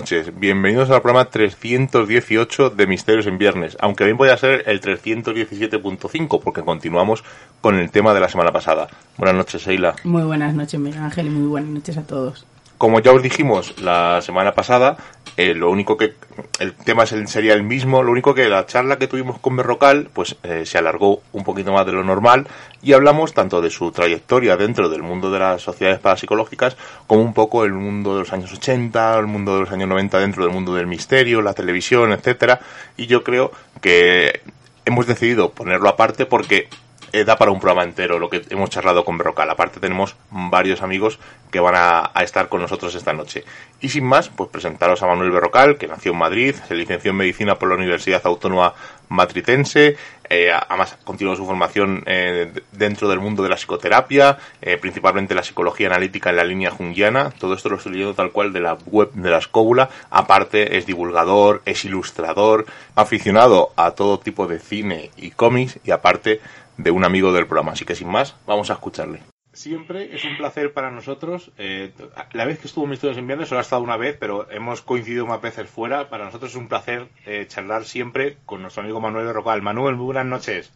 noches. Bienvenidos al programa 318 de Misterios en Viernes, aunque bien podría ser el 317.5 porque continuamos con el tema de la semana pasada. Buenas noches, Sheila. Muy buenas noches, Miguel Ángel, y muy buenas noches a todos. Como ya os dijimos la semana pasada, eh, lo único que el tema sería el mismo, lo único que la charla que tuvimos con Berrocal pues eh, se alargó un poquito más de lo normal y hablamos tanto de su trayectoria dentro del mundo de las sociedades parapsicológicas como un poco el mundo de los años 80, el mundo de los años 90 dentro del mundo del misterio, la televisión, etcétera, y yo creo que hemos decidido ponerlo aparte porque eh, da para un programa entero lo que hemos charlado con Berrocal. Aparte tenemos varios amigos que van a, estar con nosotros esta noche. Y sin más, pues presentaros a Manuel Berrocal, que nació en Madrid, se licenció en Medicina por la Universidad Autónoma Matritense, eh, además continuó su formación eh, dentro del mundo de la psicoterapia, principalmente la psicología analítica en la línea junguiana. Todo esto lo estoy leyendo tal cual de la web de la escóbula. Aparte es divulgador, es ilustrador, aficionado a todo tipo de cine y cómics y aparte de un amigo del programa. Así que sin más, vamos a escucharle. Siempre es un placer para nosotros. Eh, la vez que estuvo en Misterios en Viernes solo ha estado una vez, pero hemos coincidido más veces fuera. Para nosotros es un placer eh, charlar siempre con nuestro amigo Manuel Rocal. Manuel, muy buenas noches.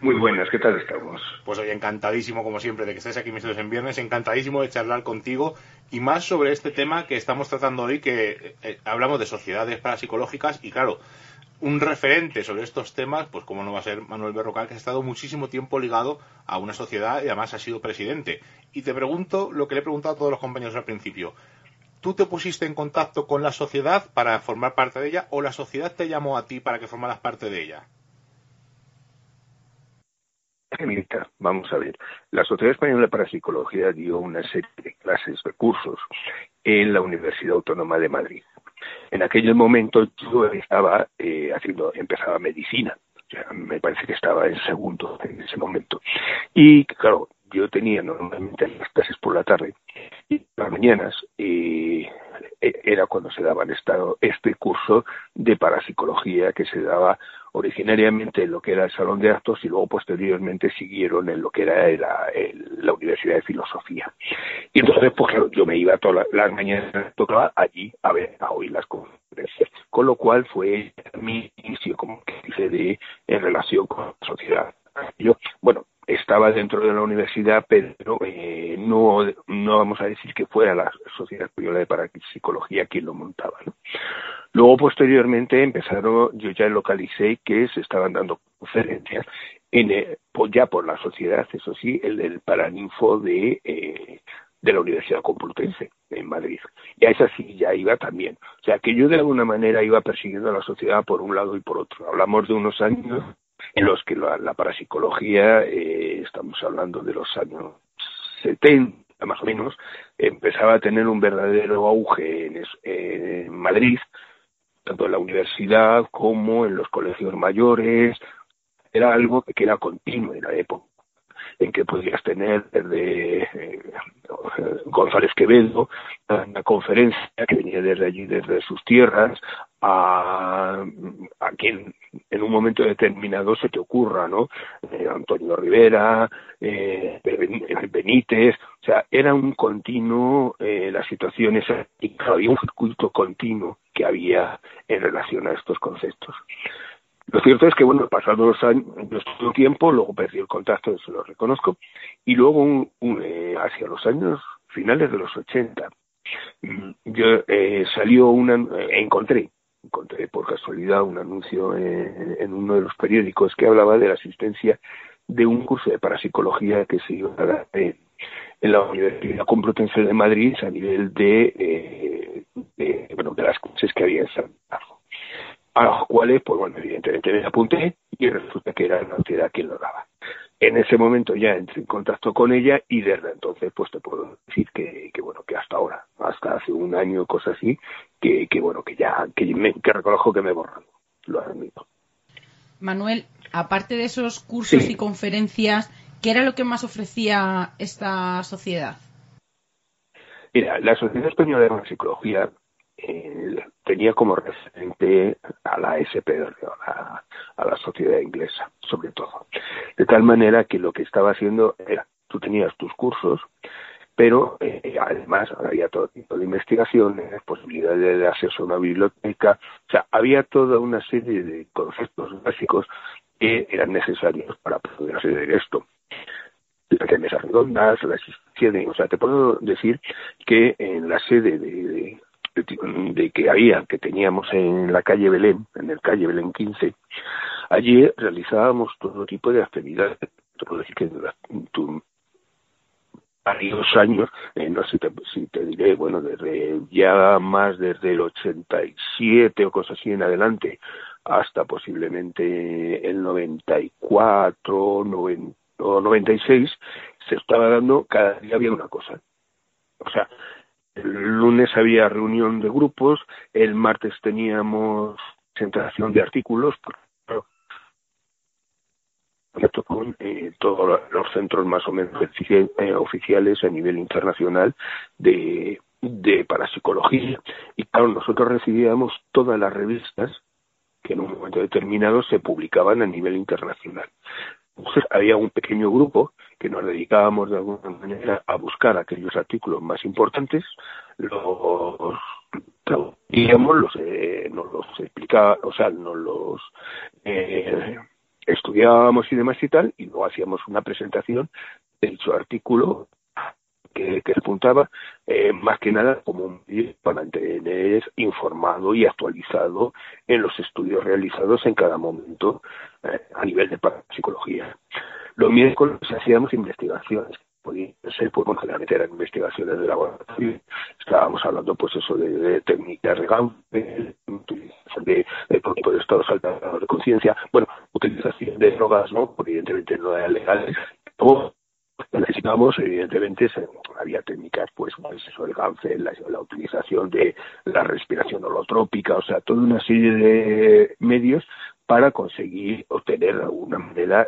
Muy buenas, ¿qué tal estamos? Pues hoy encantadísimo, como siempre, de que estés aquí en Misterios en Viernes. Encantadísimo de charlar contigo y más sobre este tema que estamos tratando hoy, que eh, hablamos de sociedades parapsicológicas y, claro, un referente sobre estos temas, pues como no va a ser Manuel Berrocal, que ha estado muchísimo tiempo ligado a una sociedad y además ha sido presidente. Y te pregunto lo que le he preguntado a todos los compañeros al principio. ¿Tú te pusiste en contacto con la sociedad para formar parte de ella o la sociedad te llamó a ti para que formaras parte de ella? Vamos a ver, la Sociedad Española para Psicología dio una serie de clases, de cursos en la Universidad Autónoma de Madrid. En aquel momento yo estaba eh, haciendo, empezaba medicina, me parece que estaba en segundo en ese momento. Y claro, yo tenía normalmente las clases por la tarde y las mañanas eh, era cuando se daban este curso de parapsicología que se daba originariamente en lo que era el salón de actos y luego posteriormente siguieron en lo que era la, Universidad de Filosofía. Y entonces, pues yo me iba todas las mañanas, tocaba allí a ver, a oír las conferencias. Con lo cual fue mi inicio, como que dice, de, en relación con la sociedad. Yo, bueno, estaba dentro de la universidad, pero eh, no, no vamos a decir que fuera la Sociedad Española de Parapsicología quien lo montaba. ¿no? Luego, posteriormente, empezaron, yo ya localicé que se estaban dando conferencias en, eh, ya por la sociedad, eso sí, el del Paraninfo de, eh, de la Universidad Complutense en Madrid. Y a esa sí ya iba también. O sea, que yo de alguna manera iba persiguiendo a la sociedad por un lado y por otro. Hablamos de unos años en los que la, parapsicología, eh, estamos hablando de los años 70 más o menos, empezaba a tener un verdadero auge en, en Madrid, tanto en la universidad como en los colegios mayores. Era algo que era continuo en la época en que podías tener desde eh, González Quevedo, una conferencia que venía desde allí, desde sus tierras, a, a quien en un momento determinado se te ocurra, ¿no? Eh, Antonio Rivera, eh, Benítez, o sea, era un continuo, eh, las situaciones, y había un circuito continuo que había en relación a estos conceptos. Lo cierto es que, bueno, pasados los años, un tiempo, luego perdí el contacto, eso lo reconozco, y luego, eh, hacia los años finales de los 80, mm, yo eh, salió una, eh, encontré, encontré por casualidad un anuncio en, uno de los periódicos que hablaba de la asistencia de un curso de parapsicología que se iba a dar en, la Universidad Complutense de Madrid a nivel de, de, bueno, de las clases que había en San a los cuales, pues bueno, evidentemente me apunté y resulta que era la entidad quien lo daba. En ese momento ya entré en contacto con ella y desde entonces pues te puedo decir que, que bueno, que hasta ahora, hasta hace un año, cosas así, que, que bueno, que ya, que, me, que reconozco que me he borrado, lo admito. Manuel, aparte de esos cursos y conferencias, ¿qué era lo que más ofrecía esta sociedad? Mira, la Sociedad Española de Psicología eh, tenía como referente a la SPR, a a la sociedad inglesa, sobre todo. De tal manera que lo que estaba haciendo era, tú tenías tus cursos, pero eh, además había todo tipo de investigaciones, posibilidades de acceso a una biblioteca, o sea, había toda una serie de conceptos básicos que eran necesarios para poder hacer esto. Las mesas redondas, la existencia de, o sea, te puedo decir que en la sede de, de, que había, que teníamos en la calle Belén, en el calle Belén 15, allí realizábamos todo tipo de actividades. Te puedo decir que varios años, eh, no sé si te diré, bueno, desde ya más desde el 87 o cosas así en adelante, hasta posiblemente el 94 90, o 96, se estaba dando, cada día había una cosa. O sea, el lunes había reunión de grupos, el martes teníamos presentación de artículos, con eh, todos los centros más o menos eh, oficiales a nivel internacional de, de parapsicología. Y claro, nosotros recibíamos todas las revistas que en un momento determinado se publicaban a nivel internacional. Entonces había un pequeño grupo que nos dedicábamos de alguna manera a buscar aquellos artículos más importantes, los traducíamos, los, eh, nos los explicaba, o sea, nos los eh, estudiábamos y demás y tal, y luego hacíamos una presentación de dicho artículo que, que apuntaba eh, más que nada como un para mantener informado y actualizado en los estudios realizados en cada momento eh, a nivel de psicología. Los miércoles hacíamos investigaciones podían ser, pues bueno, generalmente eran investigaciones de laboratorio. Estábamos hablando, pues eso, de, técnicas de Gampel, de, de de estados alterados de conciencia, bueno, utilización de drogas, ¿no? Porque evidentemente no eran legales. Todo necesitábamos, evidentemente, había técnicas, pues, pues eso, el Gampel, la, utilización de la respiración holotrópica, o sea, toda una serie de medios para conseguir obtener de alguna manera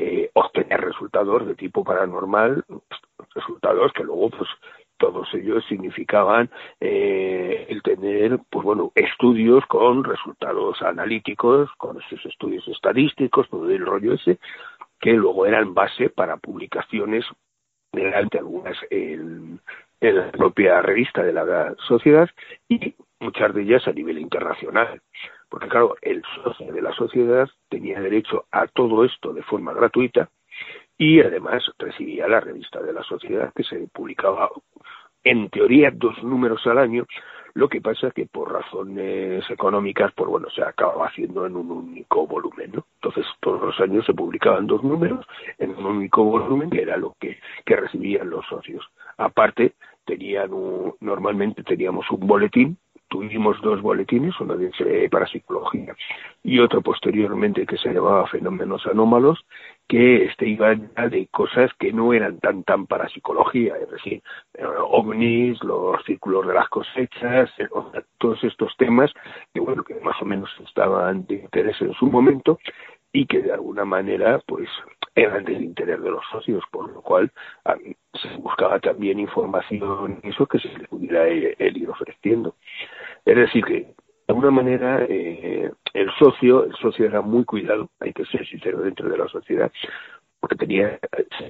eh, obtener resultados de tipo paranormal, resultados que luego pues todos ellos significaban eh, el tener pues bueno estudios con resultados analíticos, con esos estudios estadísticos, todo el rollo ese, que luego eran base para publicaciones mediante algunas en, en la propia revista de la sociedad y muchas de ellas a nivel internacional porque claro, el socio de la sociedad tenía derecho a todo esto de forma gratuita y además recibía la revista de la sociedad que se publicaba en teoría dos números al año, lo que pasa que por razones económicas, pues bueno, se acababa haciendo en un único volumen, ¿no? Entonces todos los años se publicaban dos números en un único volumen que era lo que, que recibían los socios. Aparte, tenían normalmente teníamos un boletín tuvimos dos boletines, uno de parapsicología y otro posteriormente que se llamaba Fenómenos Anómalos, que este iba de cosas que no eran tan tan parapsicología, es decir, eh, ovnis, los círculos de las cosechas, eh, todos estos temas que bueno, que más o menos estaban de interés en su momento y que de alguna manera pues eran del interés de los socios, por lo cual se buscaba también información eso que se le pudiera eh, ir ofreciendo. Es decir, que de alguna manera eh, el socio, el socio era muy cuidado, hay que ser sincero dentro de la sociedad, porque tenía,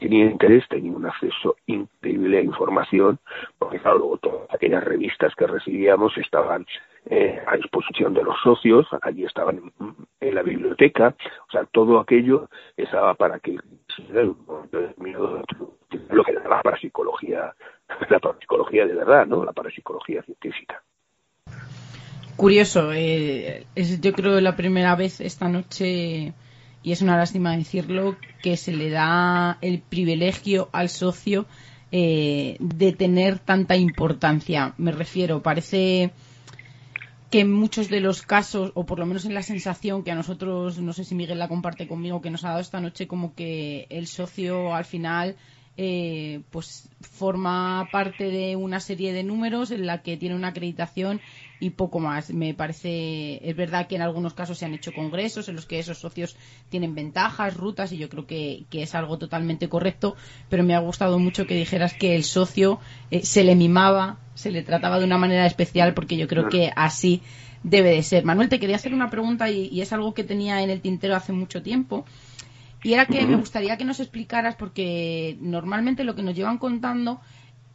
tenía interés, tenía un acceso increíble a información, porque claro, luego todas aquellas revistas que recibíamos estaban eh, a disposición de los socios, allí estaban en, la biblioteca, o sea, todo aquello estaba para que lo que era la parapsicología, la parapsicología de verdad, ¿no? La parapsicología científica. Curioso, eh, es yo creo la primera vez esta noche, y es una lástima decirlo, que se le da el privilegio al socio eh, de tener tanta importancia. Me refiero, parece que en muchos de los casos, o por lo menos en la sensación que a nosotros, no sé si Miguel la comparte conmigo, que nos ha dado esta noche, como que el socio al final eh, pues forma parte de una serie de números en la que tiene una acreditación y poco más. Me parece, es verdad que en algunos casos se han hecho congresos en los que esos socios tienen ventajas, rutas, y yo creo que, es algo totalmente correcto, pero me ha gustado mucho que dijeras que el socio eh, se le mimaba, se le trataba de una manera especial, porque yo creo que así debe de ser. Manuel, te quería hacer una pregunta y es algo que tenía en el tintero hace mucho tiempo. Y era que me gustaría que nos explicaras, porque normalmente lo que nos llevan contando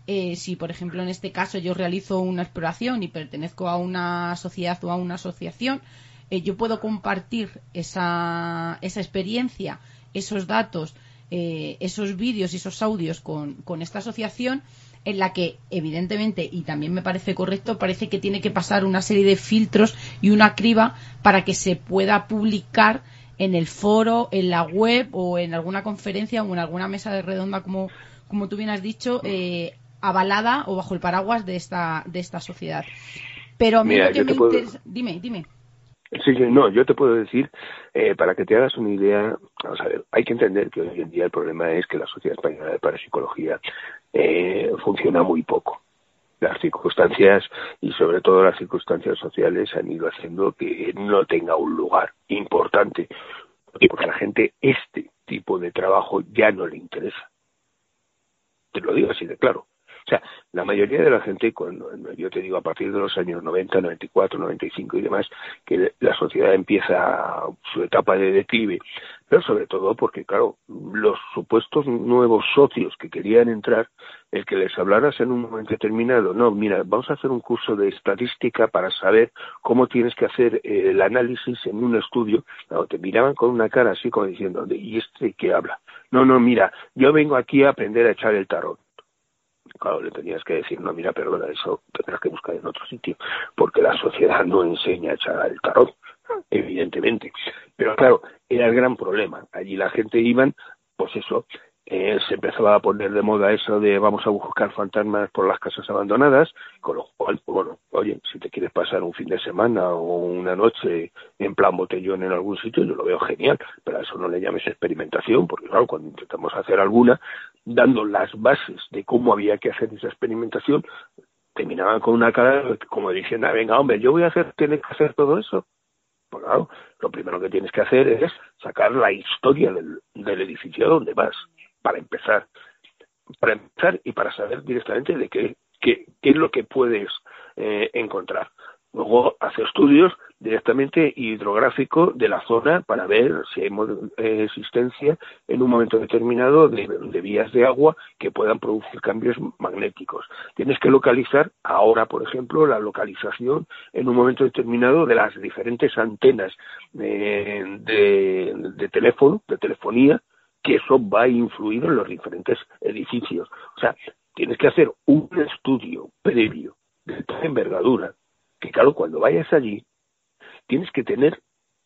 eh, si por ejemplo en este caso yo realizo una exploración y pertenezco a una sociedad o a una asociación, eh, yo puedo compartir esa, esa experiencia, esos datos, eh, esos vídeos y esos audios con, con esta asociación en la que evidentemente y también me parece correcto parece que tiene que pasar una serie de filtros y una criba para que se pueda publicar en el foro, en la web o en alguna conferencia o en alguna mesa de redonda como como tú bien has dicho eh, avalada o bajo el paraguas de esta de esta sociedad. Pero a mí lo que me interesa... Dime, dime. Sí, no, yo te puedo decir, eh, para que te hagas una idea, vamos a ver, hay que entender que hoy en día el problema es que la Sociedad Española de Parapsicología eh, funciona muy poco. Las circunstancias y sobre todo las circunstancias sociales han ido haciendo que no tenga un lugar importante, porque a la gente este tipo de trabajo ya no le interesa. Te lo digo así de claro. O sea, la mayoría de la gente, cuando yo te digo a partir de los años 90, 94, 95 y demás, que la sociedad empieza su etapa de declive, pero sobre todo porque, claro, los supuestos nuevos socios que querían entrar, el que les hablaras en un momento determinado, no, mira, vamos a hacer un curso de estadística para saber cómo tienes que hacer eh, el análisis en un estudio, te miraban con una cara así como diciendo, ¿y este qué habla? No, no, mira, yo vengo aquí a aprender a echar el tarot claro, le tenías que decir, no, mira, perdona, eso tendrás que buscar en otro sitio, porque la sociedad no enseña a echar el tarot, evidentemente. Pero claro, era el gran problema. Allí la gente iban, pues eso, eh, se empezaba a poner de moda eso de vamos a buscar fantasmas por las casas abandonadas, con lo cual, pues bueno, oye, si te quieres pasar un fin de semana o una noche en plan botellón en algún sitio, yo lo veo genial, pero a eso no le llames experimentación, porque claro, cuando intentamos hacer alguna, dando las bases de cómo había que hacer esa experimentación, terminaban con una cara como diciendo, ah, venga, hombre, yo voy a hacer, tienes que hacer todo eso. Pues claro, lo primero que tienes que hacer es sacar la historia del, del edificio donde vas para empezar. Para empezar y para saber directamente de qué, qué, qué es lo que puedes eh, encontrar. Luego hace estudios directamente hidrográficos de la zona para ver si hay eh, existencia en un momento determinado de, vías de agua que puedan producir cambios magnéticos. Tienes que localizar ahora, por ejemplo, la localización en un momento determinado de las diferentes antenas eh, de, de teléfono, de telefonía, que eso va a influir en los diferentes edificios. O sea, tienes que hacer un estudio previo de envergadura, que claro, cuando vayas allí, tienes que tener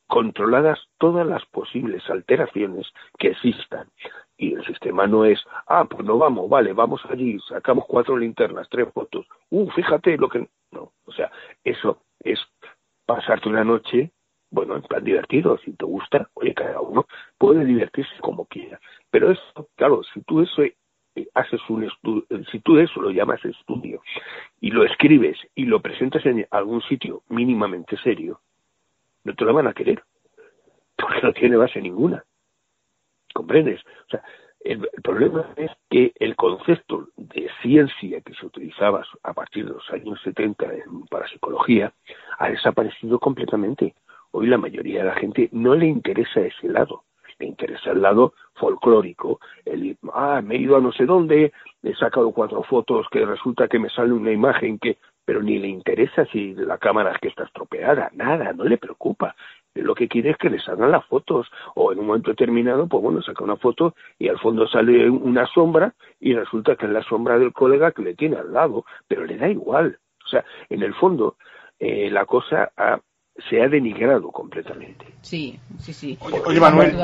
controladas todas las posibles alteraciones que existan. Y el sistema no es, ah, pues no vamos, vale, vamos allí, sacamos cuatro linternas, tres fotos, uh, fíjate lo que... No, o sea, eso es pasarte una noche bueno, en plan divertido, si te gusta, oye, cada uno puede divertirse como quiera. Pero eso, claro, si tú eso haces un estudio, si tú eso lo llamas estudio y lo escribes y lo presentas en algún sitio mínimamente serio, no te lo van a querer, porque no tiene base ninguna. ¿Comprendes? O sea, el, problema es que el concepto de ciencia que se utilizaba a partir de los años 70 en parapsicología ha desaparecido completamente. Hoy la mayoría de la gente no le interesa ese lado, le interesa el lado folclórico, el, ah, me he ido a no sé dónde, he sacado cuatro fotos que resulta que me sale una imagen que, pero ni le interesa si la cámara es que está estropeada, nada, no le preocupa. Lo que quiere es que le salgan las fotos, o en un momento determinado, pues bueno, saca una foto y al fondo sale una sombra y resulta que es la sombra del colega que le tiene al lado, pero le da igual. O sea, en el fondo, eh, la cosa ha se ha denigrado completamente. Sí, sí, sí. Oye, Manuel,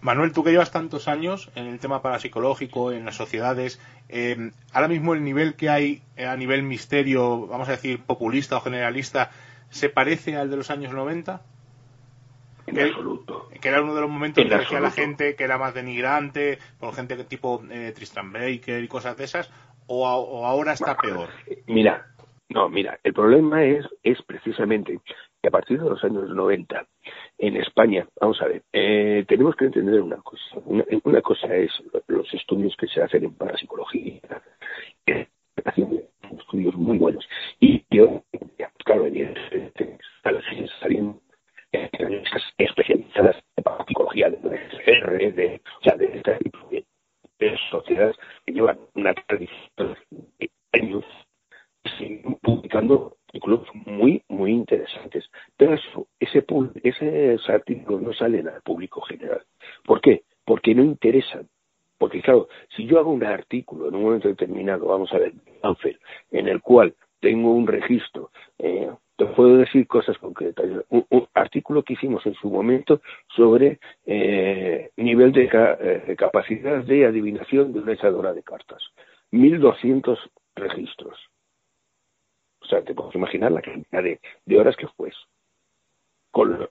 Manuel, tú que llevas tantos años en el tema parapsicológico, en las sociedades, eh, ahora mismo el nivel que hay eh, a nivel misterio, vamos a decir, populista o generalista, ¿se parece al de los años 90? En absoluto. Que era uno de los momentos en que decía la gente que era más denigrante, por gente tipo eh, Tristan Baker y cosas de esas, o, o ahora está peor. Mira, no, mira, el problema es, es precisamente a partir de los años 90 en España, vamos a ver, eh, tenemos que entender una cosa. Una, cosa es los estudios que se hacen en parapsicología, que hacen estudios muy buenos. Y yo, claro, evidentemente, saliendo especializadas en parapsicología, de SR, de, o sea, este de sociedades que llevan una tradición de años publicando clubes muy, muy interesantes. Pero eso, ese, ese artículo no salen al público general. ¿Por qué? Porque no interesan. Porque claro, si yo hago un artículo en un momento determinado, vamos a ver, en el cual tengo un registro, eh, te puedo decir cosas concretas. Un, artículo que hicimos en su momento sobre eh, nivel de, de, eh, capacidad de adivinación de una echadora de cartas. 1.200 registros. O sea, te puedes imaginar la cantidad de, horas que fue Con,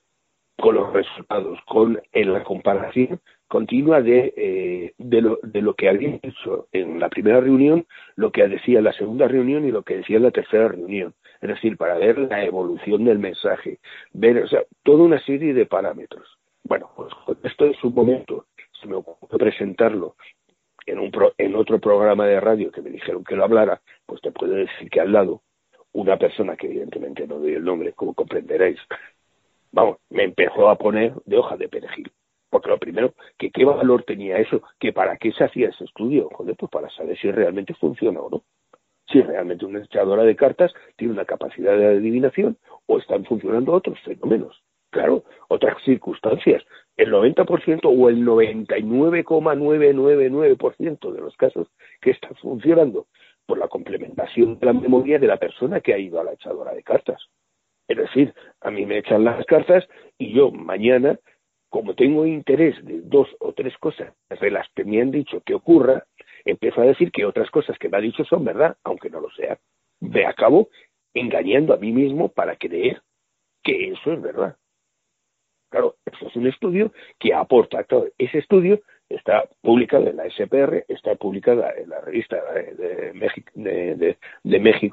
con los resultados, con en la comparación continua de, eh, de, lo, de lo que había hecho en la primera reunión, lo que decía la segunda reunión y lo que decía la tercera reunión. Es decir, para ver la evolución del mensaje, ver, o sea, toda una serie de parámetros. Bueno, pues esto es un momento, se me ocurrió presentarlo en, un en otro programa de radio que me dijeron que lo hablara, pues te puedo decir que al lado, una persona que evidentemente no doy el nombre, como comprenderéis, vamos, me empezó a poner de hoja de perejil. Porque lo primero, que qué valor tenía eso, que para qué se hacía ese estudio, joder, pues para saber si realmente funciona o no. Si realmente una echadora de cartas tiene una capacidad de adivinación o están funcionando otros fenómenos. Claro, otras circunstancias. El 90% o el 99,999% de los casos que están funcionando por la complementación de la memoria de la persona que ha ido a la echadora de cartas. Es decir, a mí me echan las cartas y yo mañana, como tengo interés de dos o tres cosas de las que me han dicho que ocurra, empiezo a decir que otras cosas que me ha dicho son verdad, aunque no lo sean. Me acabo engañando a mí mismo para creer que eso es verdad. Claro, eso es un estudio que aporta. Todo. Ese estudio está publicado en la SPR, está publicada en la revista de, México,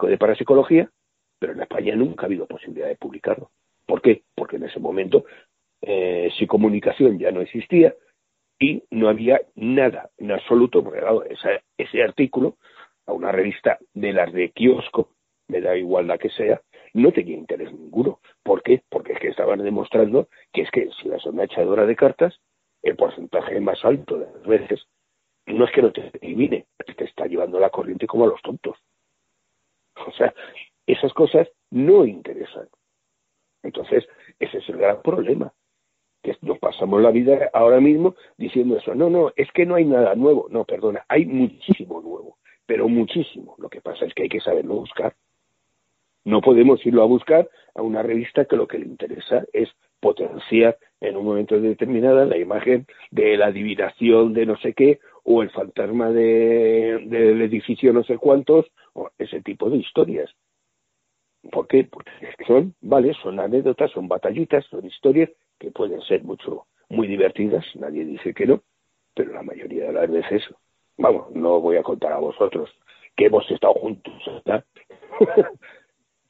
de, de Parapsicología, pero en España nunca ha habido posibilidad de publicarlo. ¿Por qué? Porque en ese momento eh, si comunicación ya no existía y no había nada en absoluto, porque ese artículo a una revista de las de kiosco, me da igual la que sea, no tenía interés ninguno. ¿Por qué? Porque es que estaban demostrando que es que si la una echadora de cartas, el porcentaje más alto de las veces no es que no te adivine, te está llevando la corriente como a los tontos. O sea, esas cosas no interesan. Entonces, ese es el gran problema. Que nos pasamos la vida ahora mismo diciendo eso. No, no, es que no hay nada nuevo. No, perdona, hay muchísimo nuevo, pero muchísimo. Lo que pasa es que hay que saberlo buscar. No podemos irlo a buscar a una revista que lo que le interesa es potenciar en un momento determinado la imagen de la adivinación de no sé qué o el fantasma del edificio no sé cuántos o ese tipo de historias. ¿Por qué? Porque son, vale, son anécdotas, son batallitas, son historias que pueden ser mucho, muy divertidas, nadie dice que no, pero la mayoría de las veces, vamos, no voy a contar a vosotros que hemos estado juntos, ¿verdad?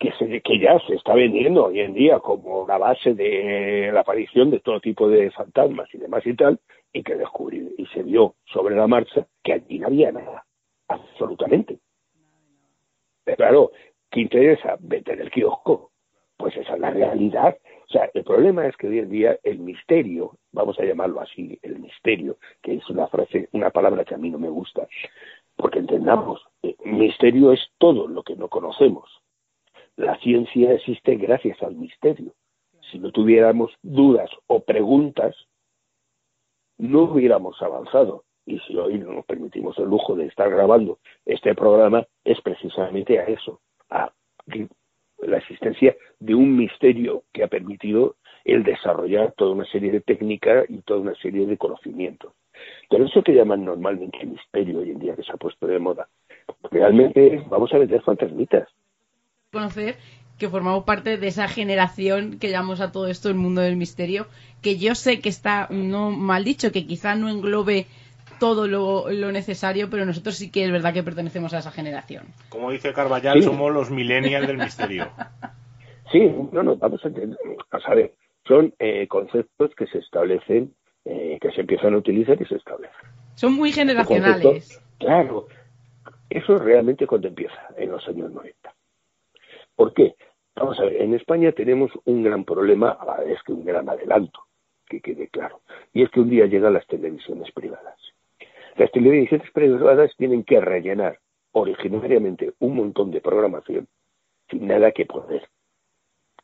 que, se, que ya se está vendiendo hoy en día como la base de la aparición de todo tipo de fantasmas y demás y tal, y que descubrí y se vio sobre la marcha que allí no había nada, absolutamente. Claro, ¿Qué interesa? Vete del kiosco. Pues esa es la realidad. O sea, el problema es que hoy en día el misterio, vamos a llamarlo así, el misterio, que es una frase, una palabra que a mí no me gusta, porque entendamos, el misterio es todo lo que no conocemos. La ciencia existe gracias al misterio. Si no tuviéramos dudas o preguntas, no hubiéramos avanzado. Y si hoy nos permitimos el lujo de estar grabando este programa, es precisamente a eso, a la existencia de un misterio que ha permitido el desarrollar toda una serie de técnicas y toda una serie de conocimientos. Pero eso que llaman normalmente misterio hoy en día que se ha puesto de moda, realmente vamos a vender fantasmitas. Conocer que formamos parte de esa generación que llamamos a todo esto el mundo del misterio, que yo sé que está no mal dicho, que quizá no englobe todo lo, necesario, pero nosotros sí que es verdad que pertenecemos a esa generación. Como dice Carballal, somos los millennials del misterio. Sí, no, no, vamos a, a saber, son eh, conceptos que se establecen, eh, que se empiezan a utilizar y se establecen. Son muy generacionales. claro, eso realmente cuando empieza, en los años 90. ¿Por qué? Vamos a ver, en España tenemos un gran problema, a la vez que un gran adelanto, que quede claro, y es que un día llegan las televisiones privadas. Las televisiones privadas tienen que rellenar originariamente un montón de programación sin nada que poder.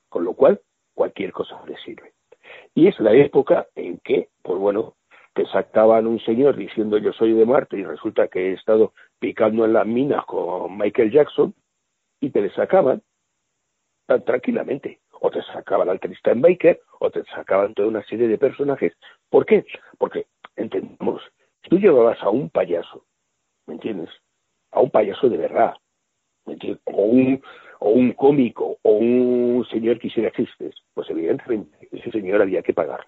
Con lo cual, cualquier cosa les sirve. Y es la época en que, pues bueno, te sacaban un señor diciendo yo soy de Marte y resulta que he estado picando en las minas con Michael Jackson y te le sacaban tan tranquilamente. O te sacaban al Tristan Baker o te sacaban toda una serie de personajes. ¿Por qué? Porque, entendemos, tú llevabas a un payaso, ¿me entiendes? A un payaso de verdad, ¿me entiendes? O un, o un cómico o un señor que hiciera chistes, pues evidentemente ese señor había que pagar.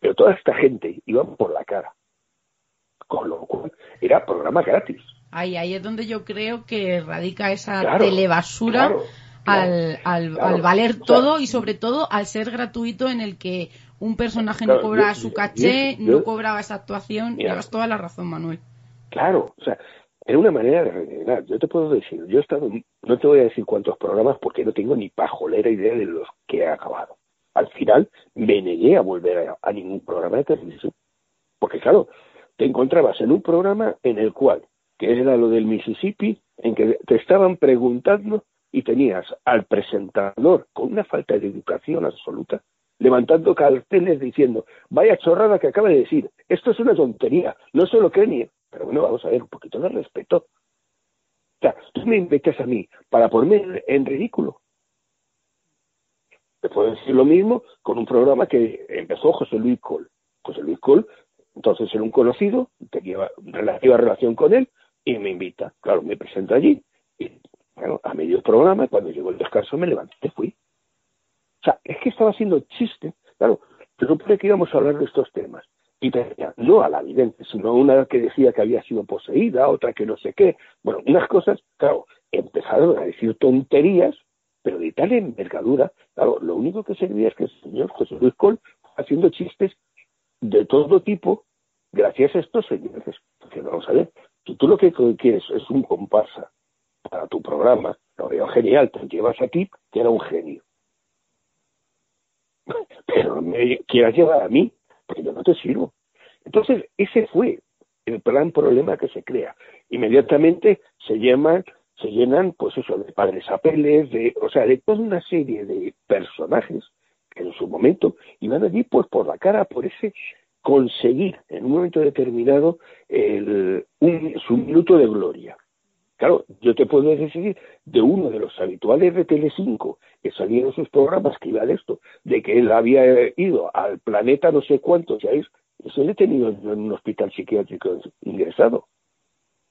Pero toda esta gente iba por la cara, con lo cual era programa gratis. Ahí, ahí es donde yo creo que radica esa telebasura al, al, valer todo y sobre todo al ser gratuito en el que un personaje no cobraba su caché, no cobraba esa actuación. Llevas toda la razón, Manuel. Claro, o sea, era una manera de rellenar. Yo te puedo decir, yo he estado, no te voy a decir cuántos programas porque no tengo ni pajolera idea de los que he acabado. Al final me negué a volver a, ningún programa de televisión. Porque claro, te encontrabas en un programa en el cual, que era lo del Mississippi, en que te estaban preguntando y tenías al presentador con una falta de educación absoluta, levantando carteles diciendo, vaya chorrada que acaba de decir, esto es una tontería, no se lo cree ni pero bueno, vamos a ver, un poquito de respeto. O sea, tú me invitas a mí para ponerme en ridículo. Te puedo decir lo mismo con un programa que empezó José Luis Col. José Luis Col, entonces era un conocido, tenía relativa relación con él y me invita. Claro, me presento allí bueno, a medio programa, cuando llegó el descanso, me levanté y fui. O sea, es que estaba haciendo chiste. Claro, pero supone que íbamos a hablar de estos temas y tenía, no a la vidente, sino una que decía que había sido poseída, otra que no sé qué. Bueno, unas cosas, claro, empezaron a decir tonterías, pero de tal envergadura, claro, lo único que servía es que el señor José Luis Col haciendo chistes de todo tipo gracias a estos señores. Porque vamos a ver, si tú lo que quieres es un comparsa para tu programa, lo veo genial, te llevas a ti, que era un genio. Pero me quieras llevar a mí, porque yo no te sirvo. Entonces, ese fue el gran problema que se crea. Inmediatamente se llaman, se llenan, pues eso, de padres apeles, de, o sea, de toda una serie de personajes que en su momento iban allí pues por la cara, por ese conseguir en un momento determinado su minuto de gloria. Claro, yo te puedo decir de uno de los habituales de Telecinco que salieron sus programas que iba de esto, de que él había ido al planeta no sé cuántos, ya es, eso le he tenido en un hospital psiquiátrico ingresado,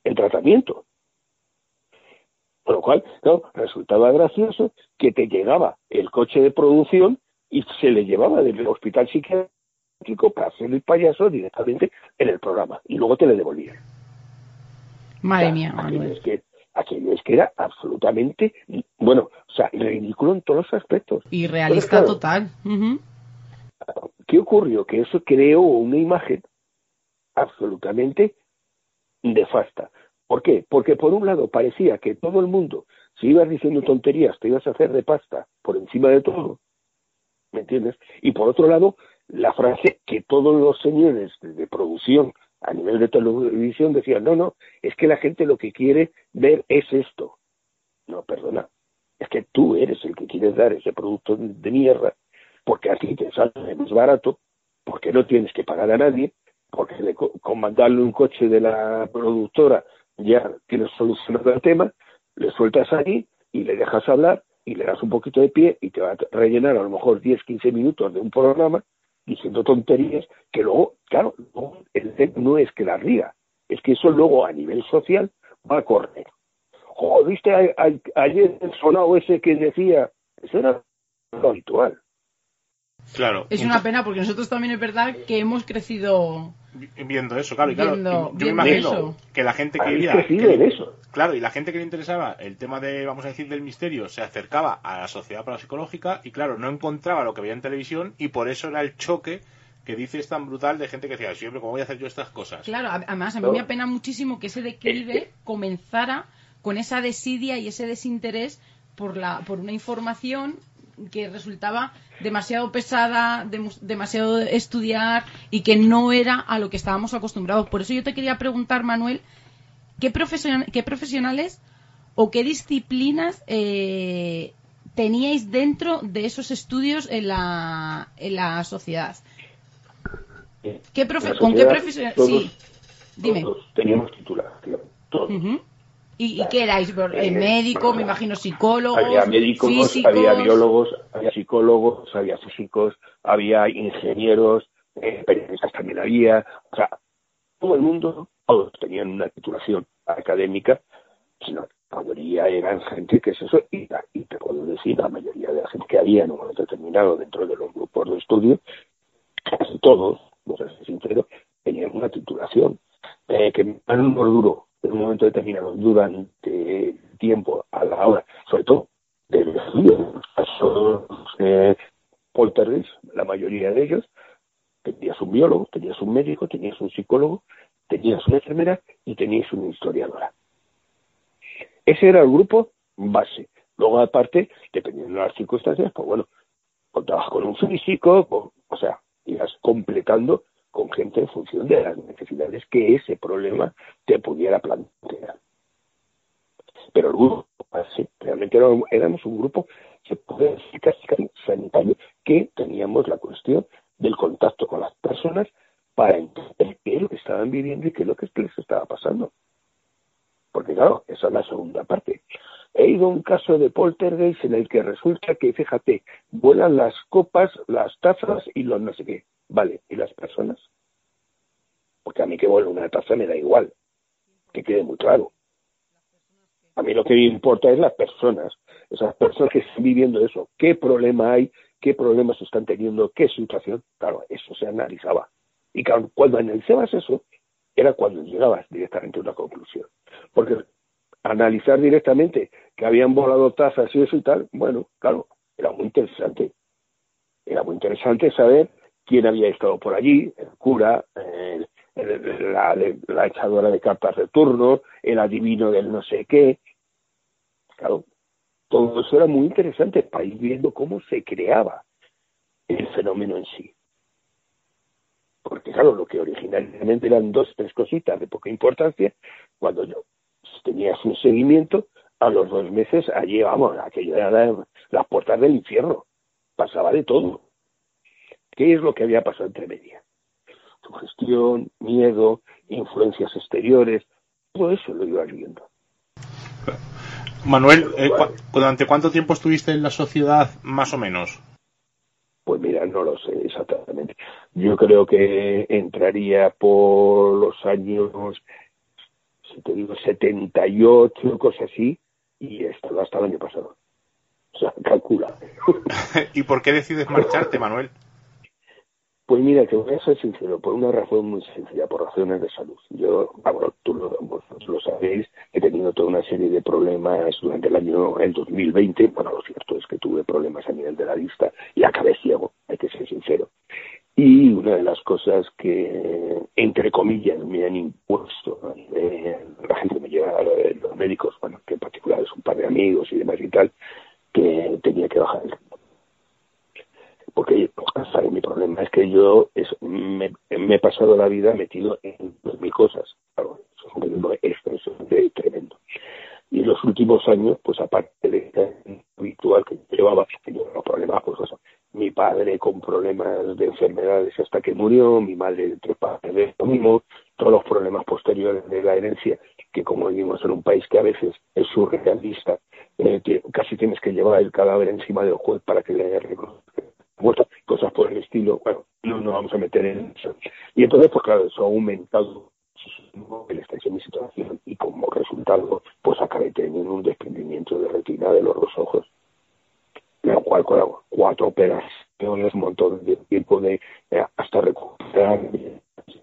en tratamiento. Por lo cual, claro, resultaba gracioso que te llegaba el coche de producción y se le llevaba del hospital psiquiátrico para hacer el payaso directamente en el programa y luego te le devolvían. Madre mía, aquello es, que, aquello es que era absolutamente, bueno, o sea, ridículo en todos los aspectos. Y realista total. ¿Qué ocurrió? Que eso creó una imagen absolutamente nefasta. ¿Por qué? Porque por un lado parecía que todo el mundo, si ibas diciendo tonterías, te ibas a hacer de pasta por encima de todo, ¿me entiendes? Y por otro lado, la frase que todos los señores de producción a nivel de televisión decían, no, no, es que la gente lo que quiere ver es esto. No, perdona, es que tú eres el que quieres dar ese producto de mierda, porque así te sale más barato, porque no tienes que pagar a nadie, porque con mandarle un coche de la productora ya tienes solucionado el tema, le sueltas ahí y le dejas hablar y le das un poquito de pie y te va a rellenar a lo mejor 10, 15 minutos de un programa diciendo tonterías que luego, claro, el no es que la ría, es que eso luego a nivel social va a correr. Joder, ¿viste ayer el sonado ese que decía? Eso era lo habitual. Claro. Es una pena porque nosotros también es verdad que hemos crecido viendo eso, claro, y claro, yo me imagino que la gente quería eso. claro, y la gente que le interesaba el tema de, vamos a decir, del misterio, se acercaba a la sociedad parapsicológica y claro, no encontraba lo que veía en televisión y por eso era el choque que dices tan brutal de gente que decía, siempre, ¿cómo voy a hacer yo estas cosas? Claro, además a mí me apena muchísimo que ese declive comenzara con esa desidia y ese desinterés por la por una información que resultaba demasiado pesada, demasiado estudiar y que no era a lo que estábamos acostumbrados. Por eso yo te quería preguntar, Manuel, ¿qué, qué profesionales o qué disciplinas eh, teníais dentro de esos estudios en la, en la sociedad. ¿Qué ¿Con qué profesión? Sí, dime. Todos teníamos titulación, todos. ¿Y, qué erais? Eh, ¿Médico, me imagino psicólogos? Había médicos, había biólogos, había psicólogos, había físicos, había ingenieros, eh, periodistas también había. O sea, todo el mundo, todos tenían una titulación académica, sino la mayoría eran gente que es eso, y, te puedo decir, la mayoría de la gente que había en un momento determinado dentro de los grupos de estudio, casi todos, no sé si sincero, tenían una titulación, eh, que no duro en un momento determinado durante tiempo a la hora, sobre todo de los eh, la mayoría de ellos, tenías un biólogo, tenías un médico, tenías un psicólogo, tenías una enfermera y tenías una historiadora. Ese era el grupo base. Luego, aparte, dependiendo de las circunstancias, pues bueno, contabas con un físico, o sea, ibas completando con gente en función de las necesidades que ese problema te pudiera plantear. Pero el grupo base, realmente éramos un grupo, se puede decir casi sanitario, que teníamos la cuestión del contacto con las personas para entender qué es lo que estaban viviendo y qué es lo que les estaba pasando. Porque claro, esa es la segunda parte. He ido a un caso de poltergeist en el que resulta que, fíjate, vuelan las copas, las tazas y los no sé qué. Vale, ¿y las personas? Porque a mí que vuela una taza me da igual, que quede muy claro. A mí lo que me importa es las personas, esas personas que están viviendo eso, qué problema hay, qué problemas están teniendo, qué situación. Claro, eso se analizaba. Y cuando analizabas eso, era cuando llegabas directamente a una conclusión. Porque analizar directamente que habían volado tazas y eso y tal, bueno, claro, era muy interesante. Era muy interesante saber quién había estado por allí, el cura, la, la, echadora de cartas de turno, el adivino del no sé qué. Claro, todo eso era muy interesante para ir viendo cómo se creaba el fenómeno en sí porque claro, lo que originalmente eran dos, tres cositas de poca importancia, cuando yo tenías un seguimiento, a los dos meses allí, vamos, aquello era las puertas del infierno, pasaba de todo. ¿Qué es lo que había pasado entre media? Sugestión, miedo, influencias exteriores, todo eso lo iba viendo. Manuel, eh, ¿durante cuánto tiempo estuviste en la sociedad, más o menos? Pues mira, no lo sé exactamente. Yo creo que entraría por los años, si te digo, 78, cosas así, y esto hasta el año pasado. O sea, calcula. ¿Y por qué decides marcharte, Manuel? Pues mira, que voy a ser sincero, por una razón muy sencilla, por razones de salud. Yo, bueno, tú lo, vosotros lo sabéis, he tenido toda una serie de problemas durante el año, el 2020. Bueno, lo cierto es que tuve problemas a nivel de la vista y acabé ciego, hay que ser sincero. Y una de las cosas que, entre comillas, me han impuesto la gente me lleva, los médicos, bueno, que en particular es un par de amigos y demás y tal, que tenía que bajar el porque mi problema es que yo me, he pasado la vida metido en mil cosas. Claro, es un es tremendo. Y los últimos años, pues aparte de este habitual que llevaba, tenía problemas, pues mi padre con problemas de enfermedades hasta que murió, mi madre de tres de lo mismo, todos los problemas posteriores de la herencia, que como vivimos en un país que a veces es surrealista, eh, que casi tienes que llevar el cadáver encima del juez para que le haya cosas por el estilo, bueno, no nos vamos a meter en eso. Y entonces, pues claro, eso ha aumentado el en mi situación y como resultado, pues acabé teniendo un desprendimiento de retina de los dos ojos. Lo cual, cuatro operaciones, un montón de tiempo de eh, hasta recuperar.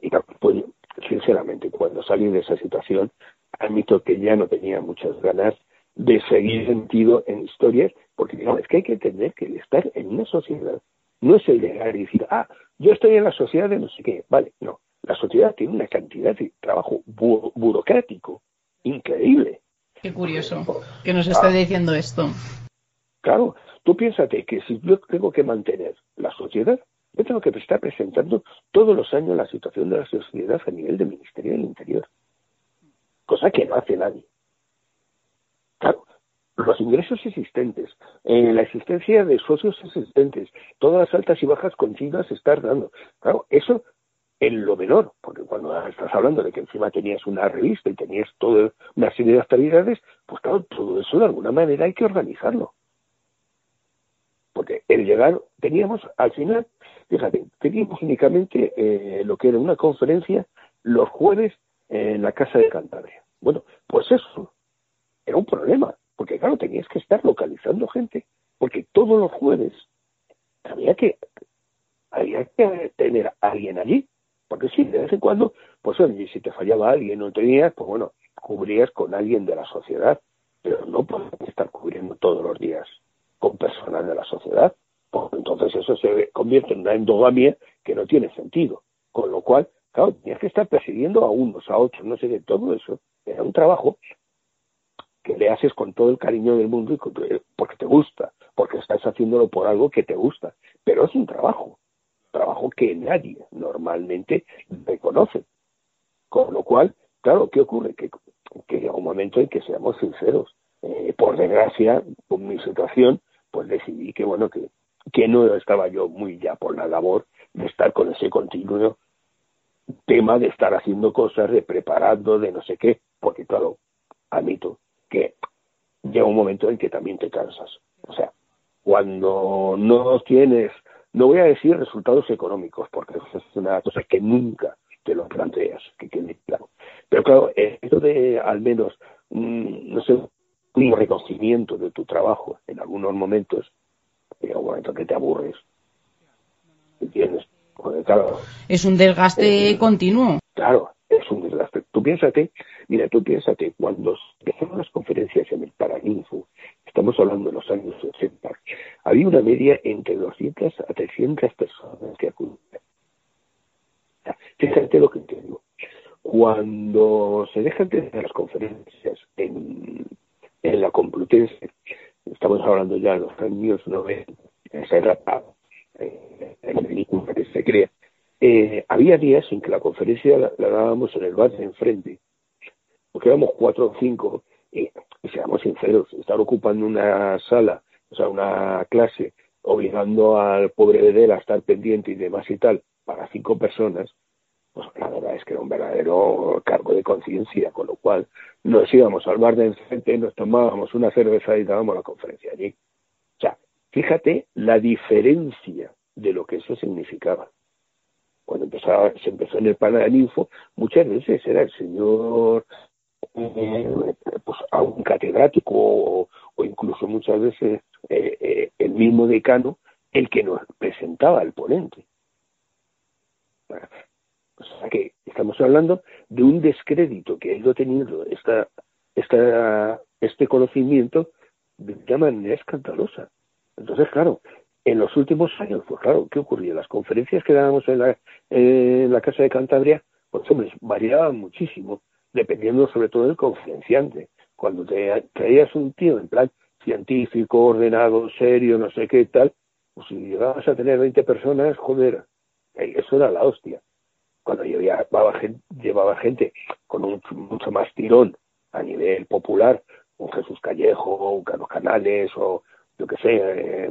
Y pues, sinceramente, cuando salí de esa situación, admito que ya no tenía muchas ganas de seguir sentido en historias, porque no, es que hay que entender que el estar en una sociedad no es el llegar y decir, ah, yo estoy en la sociedad de no sé qué, vale, no, la sociedad tiene una cantidad de trabajo burocrático increíble. Qué curioso que nos esté diciendo esto. Claro, tú piénsate que si yo tengo que mantener la sociedad, yo tengo que estar presentando todos los años la situación de la sociedad a nivel del Ministerio del Interior, cosa que no hace nadie. Claro, los ingresos existentes, en la existencia de socios existentes, todas las altas y bajas continuas estás dando. Claro, eso en lo menor, porque cuando estás hablando de que encima tenías una revista y tenías toda una serie de actividades, pues claro, todo eso de alguna manera hay que organizarlo. Porque el llegar, teníamos al final, fíjate, teníamos únicamente eh, lo que era una conferencia los jueves en la Casa de Cantabria. Bueno, pues eso era un problema, porque claro, tenías que estar localizando gente, porque todos los jueves había que, había que tener a alguien allí, porque sí, de vez en cuando, pues oye, si te fallaba alguien no tenías, pues bueno, cubrías con alguien de la sociedad, pero no puedes estar cubriendo todos los días con personas de la sociedad, porque entonces eso se convierte en una endogamia que no tiene sentido, con lo cual Claro, tenías que estar persiguiendo a unos, a otros, no sé qué, todo eso. Era un trabajo que le haces con todo el cariño del mundo y porque te gusta, porque estás haciéndolo por algo que te gusta. Pero es un trabajo, trabajo que nadie normalmente reconoce. Con lo cual, claro, ¿qué ocurre? Que, que llega un momento en que seamos sinceros. Eh, por desgracia, con mi situación, pues decidí que, bueno, que, que no estaba yo muy ya por la labor de estar con ese continuo tema de estar haciendo cosas, de preparando, de no sé qué, porque claro, admito que llega un momento en que también te cansas. O sea, cuando no tienes, no voy a decir resultados económicos, porque eso es una cosa que nunca te lo planteas, que quede claro. Pero claro, esto de al menos, mm, no sé, un reconocimiento de tu trabajo en algunos momentos, llega un momento que te aburres, ¿entiendes? es un desgaste eh, continuo. Claro, es un desgaste. Tú piénsate, mira, tú piénsate, cuando empezaron las conferencias en el Paraninfo, estamos hablando de los años 80, había una media entre 200 a 300 personas que acudían. Fíjate lo que te digo. Cuando se dejan de las conferencias en, en la Complutense, estamos hablando ya de los años 90, esa era eh, que se crea. Eh, había días en que la conferencia la, dábamos en el bar de enfrente, porque éramos cuatro o cinco, y, seamos sinceros, estar ocupando una sala, o sea, una clase, obligando al pobre Bedel a estar pendiente y demás y tal, para cinco personas, pues la verdad es que era un verdadero cargo de conciencia, con lo cual nos íbamos al bar de enfrente, nos tomábamos una cerveza y dábamos la conferencia allí. O sea, fíjate la diferencia de lo que eso significaba. Cuando empezaba, se empezó en el Paraninfo, muchas veces era el señor, eh, pues a un catedrático o, incluso muchas veces eh, eh, el mismo decano el que nos presentaba al ponente. O sea que estamos hablando de un descrédito que ha ido teniendo esta, esta, este conocimiento de una manera escandalosa. Entonces, claro, en los últimos años, pues claro, ¿qué ocurría? Las conferencias que dábamos en la, en la Casa de Cantabria, pues hombre, variaban muchísimo, dependiendo sobre todo del conferenciante. Cuando te traías un tío en plan científico, ordenado, serio, no sé qué tal, pues si llegabas a tener 20 personas, joder, eh, eso era la hostia. Cuando llevaba gente, llevaba gente con un, mucho más tirón a nivel popular, un Jesús Callejo, un Carlos Canales o yo que sé, eh,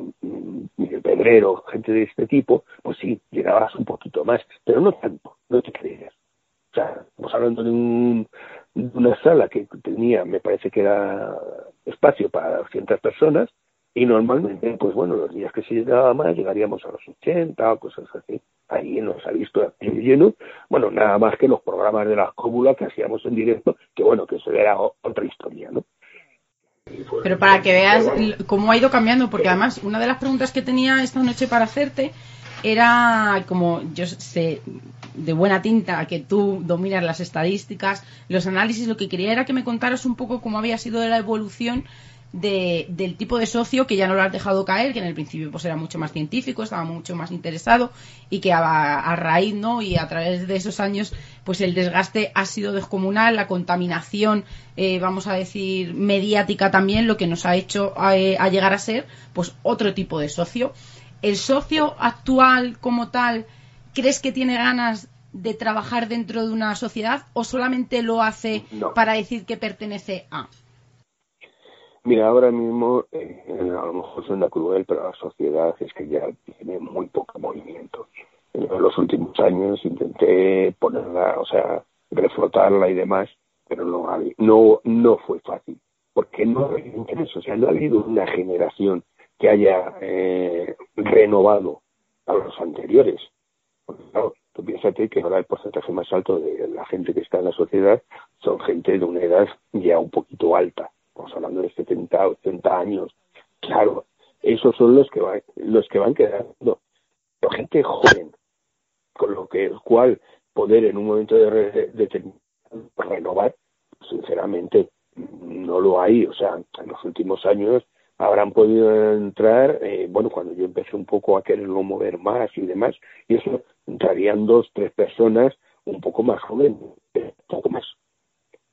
Miguel Pedrero, gente de este tipo, pues sí, llegabas un poquito más, pero no tanto, no te creas. O sea, estamos hablando de, un, una sala que tenía, me parece que era espacio para 200 personas, y normalmente, pues bueno, los días que se llegaba más, llegaríamos a los 80 o cosas así. Ahí nos ha visto lleno. Bueno, nada más que los programas de la cóbula que hacíamos en directo, que bueno, que eso era otra historia, ¿no? Pero para que veas cómo ha ido cambiando, porque además una de las preguntas que tenía esta noche para hacerte era como yo sé de buena tinta que tú dominas las estadísticas, los análisis, lo que quería era que me contaras un poco cómo había sido la evolución de, del tipo de socio que ya no lo has dejado caer, que en el principio pues era mucho más científico, estaba mucho más interesado y que a, raíz ¿no? y a través de esos años pues el desgaste ha sido descomunal, la contaminación, eh, vamos a decir, mediática también, lo que nos ha hecho eh, a, llegar a ser pues otro tipo de socio. ¿El socio actual como tal crees que tiene ganas de trabajar dentro de una sociedad o solamente lo hace para decir que pertenece a? Mira, ahora mismo, eh, a lo mejor suena cruel, pero la sociedad es que ya tiene muy poco movimiento. En los últimos años intenté ponerla, o sea, reflotarla y demás, pero no, no, no fue fácil, porque no ha habido interés, o sea, no ha habido una generación que haya eh, renovado a los anteriores. Porque, claro, tú piénsate que ahora el porcentaje más alto de la gente que está en la sociedad son gente de una edad ya un poquito alta, estamos hablando de 70, 80 años. Claro, esos son los que van, los que van quedando. Pero gente joven, con lo que el cual poder en un momento de, de, renovar, sinceramente, no lo hay. O sea, en los últimos años habrán podido entrar, eh, bueno, cuando yo empecé un poco a quererlo mover más y demás, y eso entrarían dos, tres personas un poco más jóvenes, un poco más.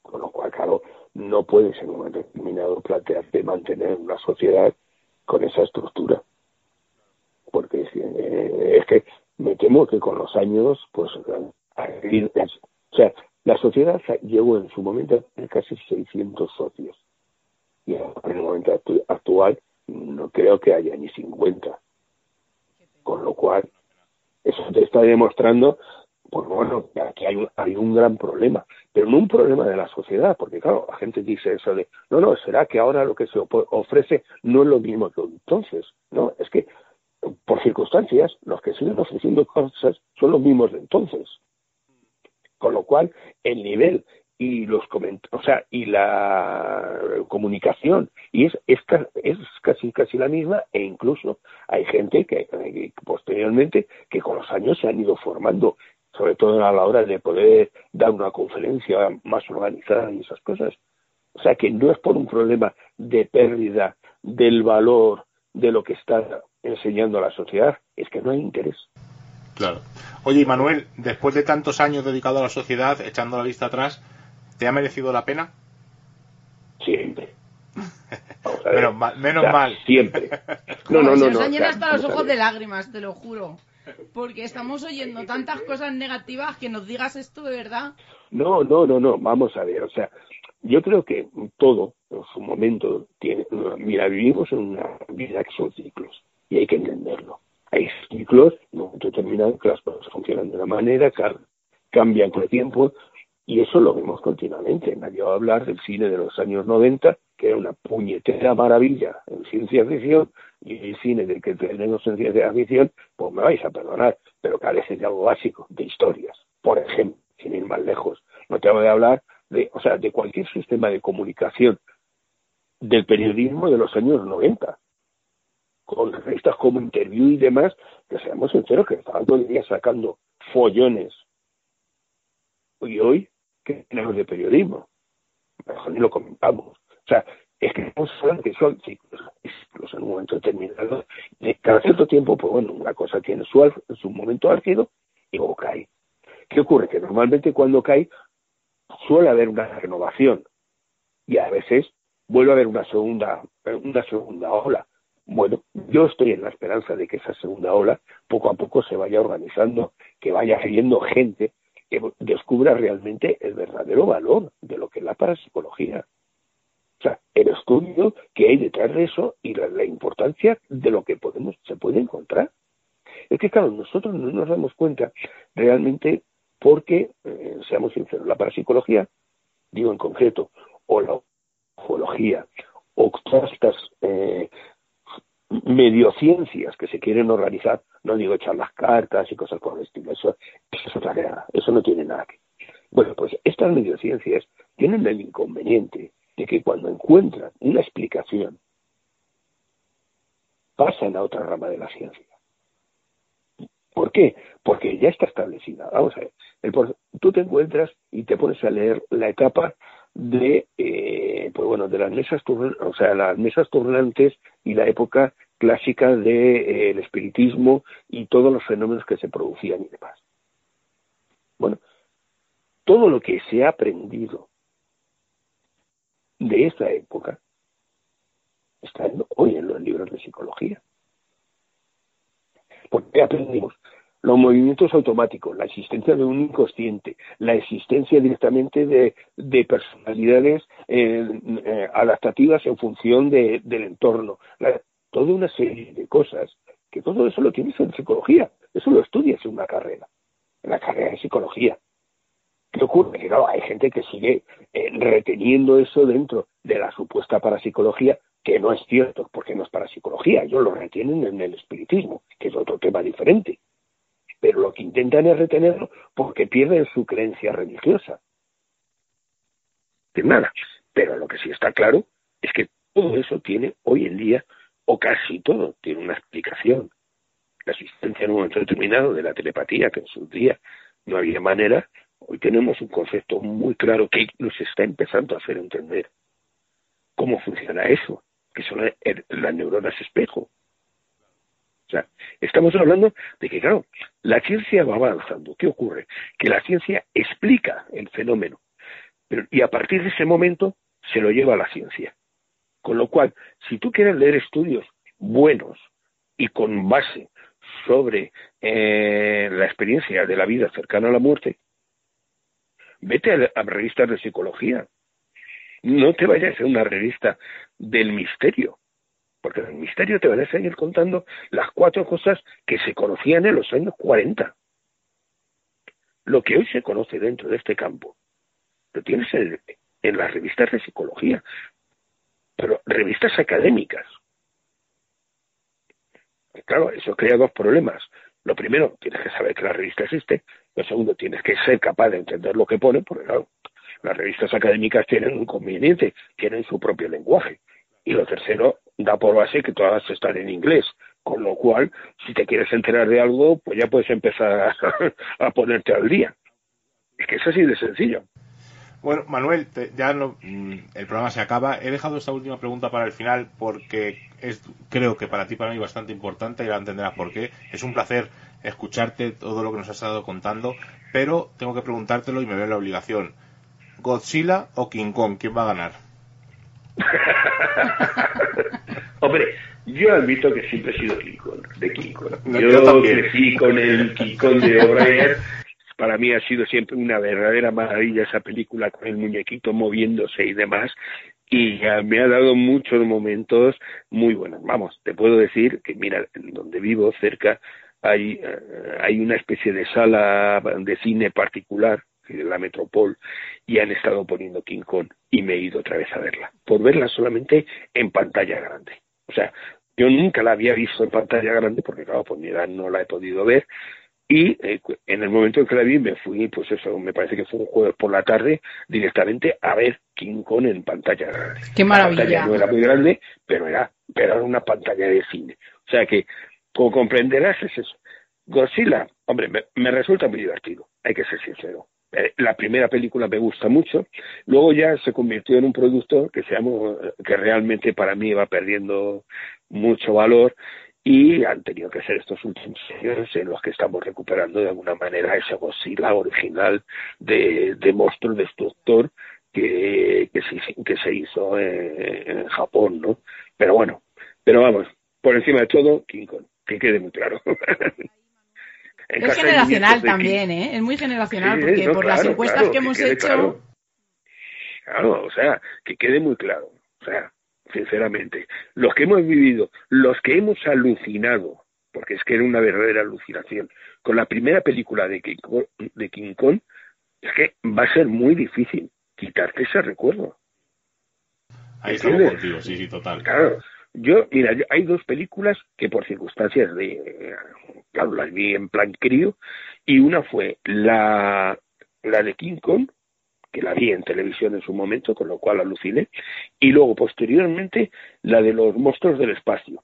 Con lo cual, claro, no puedes en un momento determinado plantearte mantener una sociedad con esa estructura. Porque eh, es que me temo que con los años, pues, o sea, la sociedad llegó en su momento a casi 600 socios. Y en el momento actual no creo que haya ni 50. Con lo cual, eso te está demostrando, pues bueno, aquí hay un, hay un gran problema, pero no un problema de la sociedad, porque claro, la gente dice eso de, no, no, será que ahora lo que se ofrece no es lo mismo que entonces. No, es que por circunstancias, los que siguen ofreciendo cosas son los mismos de entonces. Con lo cual, el nivel y los o sea, y la comunicación y es, es, es casi casi la misma e incluso hay gente que, posteriormente que con los años se han ido formando sobre todo a la hora de poder dar una conferencia más organizada y esas cosas o sea que no es por un problema de pérdida del valor de lo que está enseñando a la sociedad es que no hay interés claro oye Manuel después de tantos años dedicado a la sociedad echando la vista atrás ¿Te ha merecido la pena? Siempre. menos mal. Menos mal. Siempre. No, no, no. Se nos han llenado hasta los ojos de lágrimas, te lo juro. Porque estamos oyendo tantas cosas negativas que nos digas esto de verdad. No, no, no, no. Vamos a ver. O sea, yo creo que todo en su momento tiene. Mira, vivimos en una vida que son ciclos y hay que entenderlo. Hay ciclos, en un determinado, que las cosas funcionan de una manera, cambian con el tiempo, y eso lo vemos continuamente. Nadie va a hablar del cine de los años 90, que era una puñetera maravilla en ciencia ficción, y el cine del que tenemos en ciencia ficción, pues me vais a perdonar, pero carece de algo básico, de historias. Por ejemplo, sin ir más lejos, no te voy a hablar de, o sea, de cualquier sistema de comunicación del periodismo de los años 90, con revistas como Interview y demás, que seamos sinceros, que estaban todo el día sacando follones. Y hoy que tenemos de periodismo. Ni lo comentamos. O sea, es que son, que son ciclos, en un momento determinado. De cada cierto tiempo, pues bueno, una cosa tiene su, su momento álgido y luego cae. ¿Qué ocurre? Que normalmente cuando cae suele haber una renovación y a veces vuelve a haber una segunda, una segunda ola. Bueno, yo estoy en la esperanza de que esa segunda ola poco a poco se vaya organizando, que vaya habiendo gente que descubra realmente el verdadero valor de lo que es la parapsicología. O sea, el estudio que hay detrás de eso y la, importancia de lo que podemos, se puede encontrar. Es que, claro, nosotros no nos damos cuenta realmente porque, eh, seamos sinceros, la parapsicología, digo en concreto, o la ufología, o todas estas eh, mediociencias que se quieren organizar, no digo echar las cartas y cosas por el estilo, eso, es otra guerra, eso no tiene nada que Bueno, pues estas mediociencias tienen el inconveniente de que cuando encuentran una explicación, pasan a otra rama de la ciencia. ¿Por qué? Porque ya está establecida. Vamos a ver, tú te encuentras y te pones a leer la etapa de eh, pues bueno de las mesas o sea las mesas turnantes y la época clásica del de, eh, espiritismo y todos los fenómenos que se producían y demás. Bueno todo lo que se ha aprendido de esa época está hoy en los libros de psicología. Porque aprendimos los movimientos automáticos, la existencia de un inconsciente, la existencia directamente de, personalidades eh, eh, adaptativas en función del entorno, toda una serie de cosas, que todo eso lo tienes en psicología, eso lo estudias en una carrera, en la carrera de psicología. ¿Qué ocurre? Que claro, hay gente que sigue eh, reteniendo eso dentro de la supuesta parapsicología, que no es cierto, porque no es parapsicología, ellos lo retienen en el espiritismo, que es otro tema diferente pero lo que intentan es retenerlo porque pierden su creencia religiosa. De nada. Pero lo que sí está claro es que todo eso tiene hoy en día, o casi todo, tiene una explicación. La existencia en un momento determinado de la telepatía, que en su día no había manera, hoy tenemos un concepto muy claro que nos está empezando a hacer entender cómo funciona eso, que son las neuronas espejo. O sea, estamos hablando de que, claro, la ciencia va avanzando. ¿Qué ocurre? Que la ciencia explica el fenómeno. Pero, y a partir de ese momento se lo lleva a la ciencia. Con lo cual, si tú quieres leer estudios buenos y con base sobre eh, la experiencia de la vida cercana a la muerte, vete a, a revistas de psicología. No te vayas a una revista del misterio porque en el misterio te van a seguir contando las cuatro cosas que se conocían en los años 40. Lo que hoy se conoce dentro de este campo, lo tienes en, las revistas de psicología, pero revistas académicas. Claro, eso crea dos problemas. Lo primero, tienes que saber que la revista existe. Lo segundo, tienes que ser capaz de entender lo que pone, porque claro, las revistas académicas tienen un conveniente, tienen su propio lenguaje. Y lo tercero, da por base que todas están en inglés, con lo cual, si te quieres enterar de algo, pues ya puedes empezar a, ponerte al día. Es que es así de sencillo. Bueno, Manuel, ya no, mm, el programa se acaba. He dejado esta última pregunta para el final porque es, creo que para ti, para mí, bastante importante y ahora entenderás por qué. Es un placer escucharte todo lo que nos has estado contando, pero tengo que preguntártelo y me veo la obligación. ¿Godzilla o King Kong? ¿Quién va a ganar? Hombre, yo admito que siempre he sido King de King Yo, crecí con el King de O'Brien. Para mí ha sido siempre una verdadera maravilla esa película con el muñequito moviéndose y demás. Y me ha dado muchos momentos muy buenos. Vamos, te puedo decir que, mira, en donde vivo, cerca, hay, eh, hay una especie de sala de cine particular de la Metropol y han estado poniendo King Kong y me he ido otra vez a verla, por verla solamente en pantalla grande. O sea, yo nunca la había visto en pantalla grande porque, claro, por mi edad no la he podido ver. Y eh, en el momento en que la vi me fui, pues eso, me parece que fue un jueves por la tarde, directamente a ver King Kong en pantalla grande. ¡Qué maravilla! no era muy grande, pero era, pero era una pantalla de cine. O sea que, como comprenderás, es eso. Godzilla, hombre, me resulta muy divertido, hay que ser sincero. La primera película me gusta mucho, luego ya se convirtió en un producto que, que realmente para mí va perdiendo mucho valor y han tenido que ser estos últimos años en los que estamos recuperando de alguna manera esa Godzilla original de, monstruo destructor que, que, se, que se hizo en, en Japón, ¿no? Pero bueno, pero vamos, por encima de todo, King Kong, que quede muy claro. es generacional también, ¿eh? Es muy generacional, porque por las encuestas que hemos hecho... Claro. o sea, que quede muy claro. O sea, sinceramente, los que hemos vivido, los que hemos alucinado, porque es que era una verdadera alucinación, con la primera película de King Kong, de King Kong es que va a ser muy difícil quitarte ese recuerdo. Ahí estamos contigo, sí, sí, total. Claro, yo, mira, hay dos películas que por circunstancias de, claro, las vi en plan crío, y una fue la, la de King Kong, que la vi en televisión en su momento, con lo cual aluciné, y luego posteriormente la de los monstruos del espacio,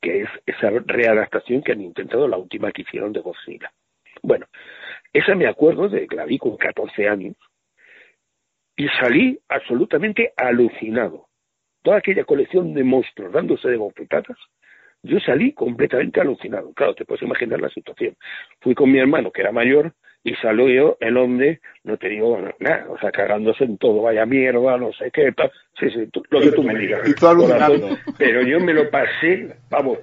que es esa readaptación que han intentado, la última que hicieron de Godzilla. Bueno, esa me acuerdo de que la vi con 14 años, y salí absolutamente alucinado toda aquella colección de monstruos dándose de bofetadas, yo salí completamente alucinado. Claro, te puedes imaginar la situación. Fui con mi hermano, que era mayor, y salió el hombre, no te digo nada, o sea, cagándose en todo, vaya mierda, no sé qué, tal. Sí, sí, lo que tú me digas. Y tú alucinando. Pero yo me lo pasé, vamos,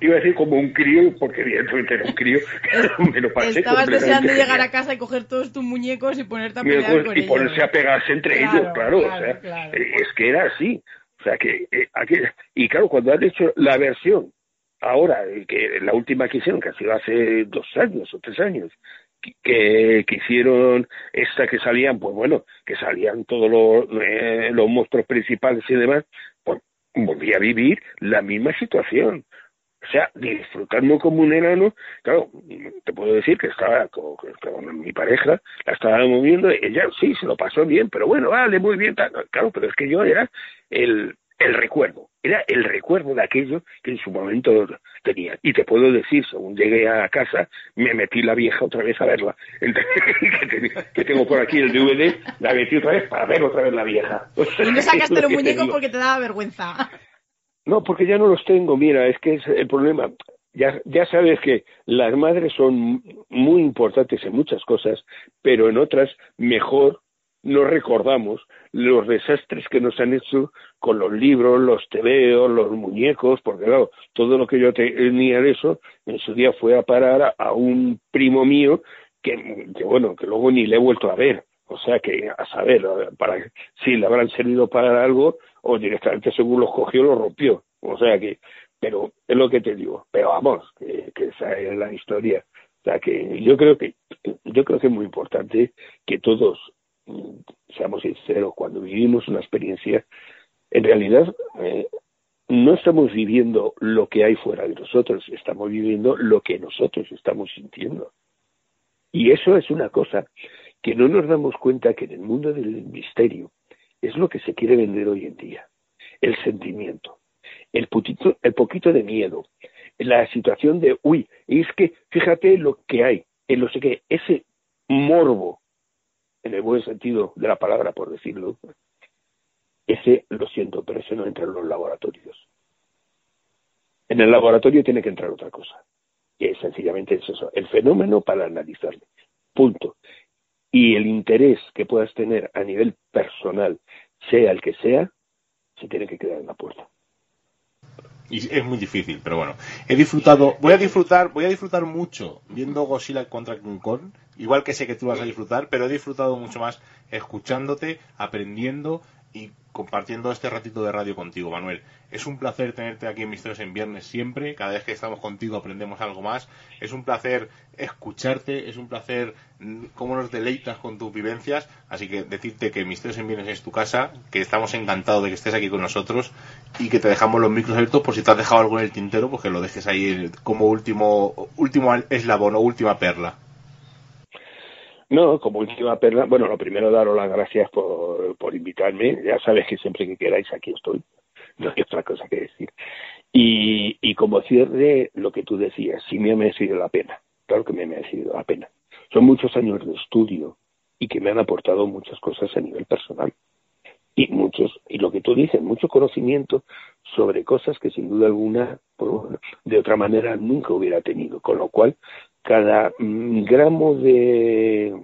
iba a decir como un crío, porque evidentemente era un crío. me lo pasé Estabas deseando llegar a casa y coger todos tus muñecos y ponerte a pelear con Y ponerse a pegarse entre ellos, claro. o sea, Es que era así. O sea, que eh, aquí, y claro, cuando han hecho la versión, ahora, que la última que hicieron, que ha sido hace dos años o tres años, que, que hicieron esta que salían, pues bueno, que salían todos los, eh, los monstruos principales y demás, pues volví a vivir la misma situación. O sea, disfrutando como un enano, claro, te puedo decir que estaba con, mi pareja, la estaba moviendo, ella sí, se lo pasó bien, pero bueno, vale, muy bien, claro, pero es que yo era el, el recuerdo, era el recuerdo de aquello que en su momento tenía. Y te puedo decir, según llegué a casa, me metí la vieja otra vez a verla. que tengo por aquí el DVD, la metí otra vez para ver otra vez la vieja. y no sacaste los muñecos porque te daba vergüenza. No, porque ya no los tengo, mira, es que es el problema. Ya, ya sabes que las madres son muy importantes en muchas cosas, pero en otras mejor no recordamos los desastres que nos han hecho con los libros, los tebeos, los muñecos, porque claro, todo lo que yo tenía de eso en su día fue a parar a un primo mío que, que bueno, que luego ni le he vuelto a ver. O sea que a saber para si le habrán servido para algo o directamente según los cogió lo rompió. O sea que, pero es lo que te digo. Pero vamos, que, esa es la historia. O sea que yo creo que yo creo que es muy importante que todos mm, seamos sinceros cuando vivimos una experiencia. En realidad eh, no estamos viviendo lo que hay fuera de nosotros, estamos viviendo lo que nosotros estamos sintiendo. Y eso es una cosa que no nos damos cuenta que en el mundo del misterio es lo que se quiere vender hoy en día, el sentimiento, el, el poquito de miedo, la situación de, uy, es que fíjate lo que hay, en lo sé que ese morbo, en el buen sentido de la palabra, por decirlo, ese lo siento, pero ese no entra en los laboratorios. En el laboratorio tiene que entrar otra cosa, que es sencillamente eso, el fenómeno para analizarlo. Punto y el interés que puedas tener a nivel personal, sea el que sea, se tiene que quedar en la puerta. Y es muy difícil, pero bueno. He disfrutado, voy a disfrutar, voy a disfrutar mucho viendo Godzilla contra King Kong, igual que sé que tú vas a disfrutar, pero he disfrutado mucho más escuchándote, aprendiendo y compartiendo este ratito de radio contigo, Manuel. Es un placer tenerte aquí en Misterios en Viernes siempre. Cada vez que estamos contigo aprendemos algo más. Es un placer escucharte, es un placer mm, cómo nos deleitas con tus vivencias. Así que decirte que Misterios en Viernes es tu casa, que estamos encantados de que estés aquí con nosotros y que te dejamos los micros abiertos por si te has dejado algo en el tintero, pues que lo dejes ahí como último, último eslabón o última perla. No, como última perla, bueno, lo primero daros las gracias por, por invitarme. Ya sabes que siempre que queráis aquí estoy. No hay otra cosa que decir. Y, y como cierre, lo que tú decías, sí me ha merecido la pena. Claro que me ha merecido la pena. Son muchos años de estudio y que me han aportado muchas cosas a nivel personal. Y muchos, y lo que tú dices, mucho conocimiento sobre cosas que sin duda alguna, de otra manera, nunca hubiera tenido. Con lo cual, cada mm, gramo de,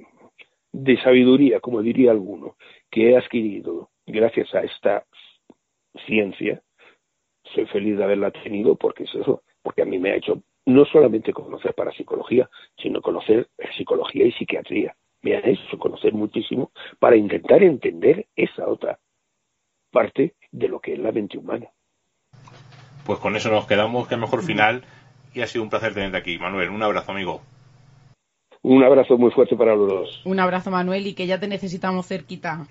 de sabiduría, como diría alguno, que he adquirido gracias a esta ciencia, soy feliz de haberla tenido porque es eso, porque a mí me ha hecho no solamente conocer parapsicología, sino conocer psicología y psiquiatría. Me ha hecho conocer muchísimo para intentar entender esa otra parte de lo que es la mente humana. Pues con eso nos quedamos, que mejor final y ha sido un placer tenerte aquí. Manuel, un abrazo, amigo. Un abrazo muy fuerte para los dos. Un abrazo, Manuel, y que ya te necesitamos cerquita.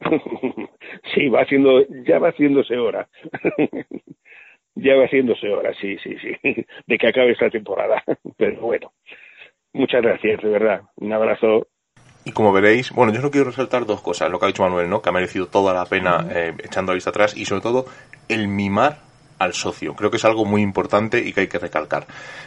sí, va haciendo, ya va haciéndose hora. ya va haciéndose hora, sí, sí, sí, de que acabe esta temporada. Pero bueno, muchas gracias, de verdad. Un abrazo. Y como veréis, bueno, yo solo quiero resaltar dos cosas, lo que ha dicho Manuel, ¿no? Que ha merecido toda la pena eh, echando la vista atrás y sobre todo el mimar al socio. Creo que es algo muy importante y que hay que recalcar.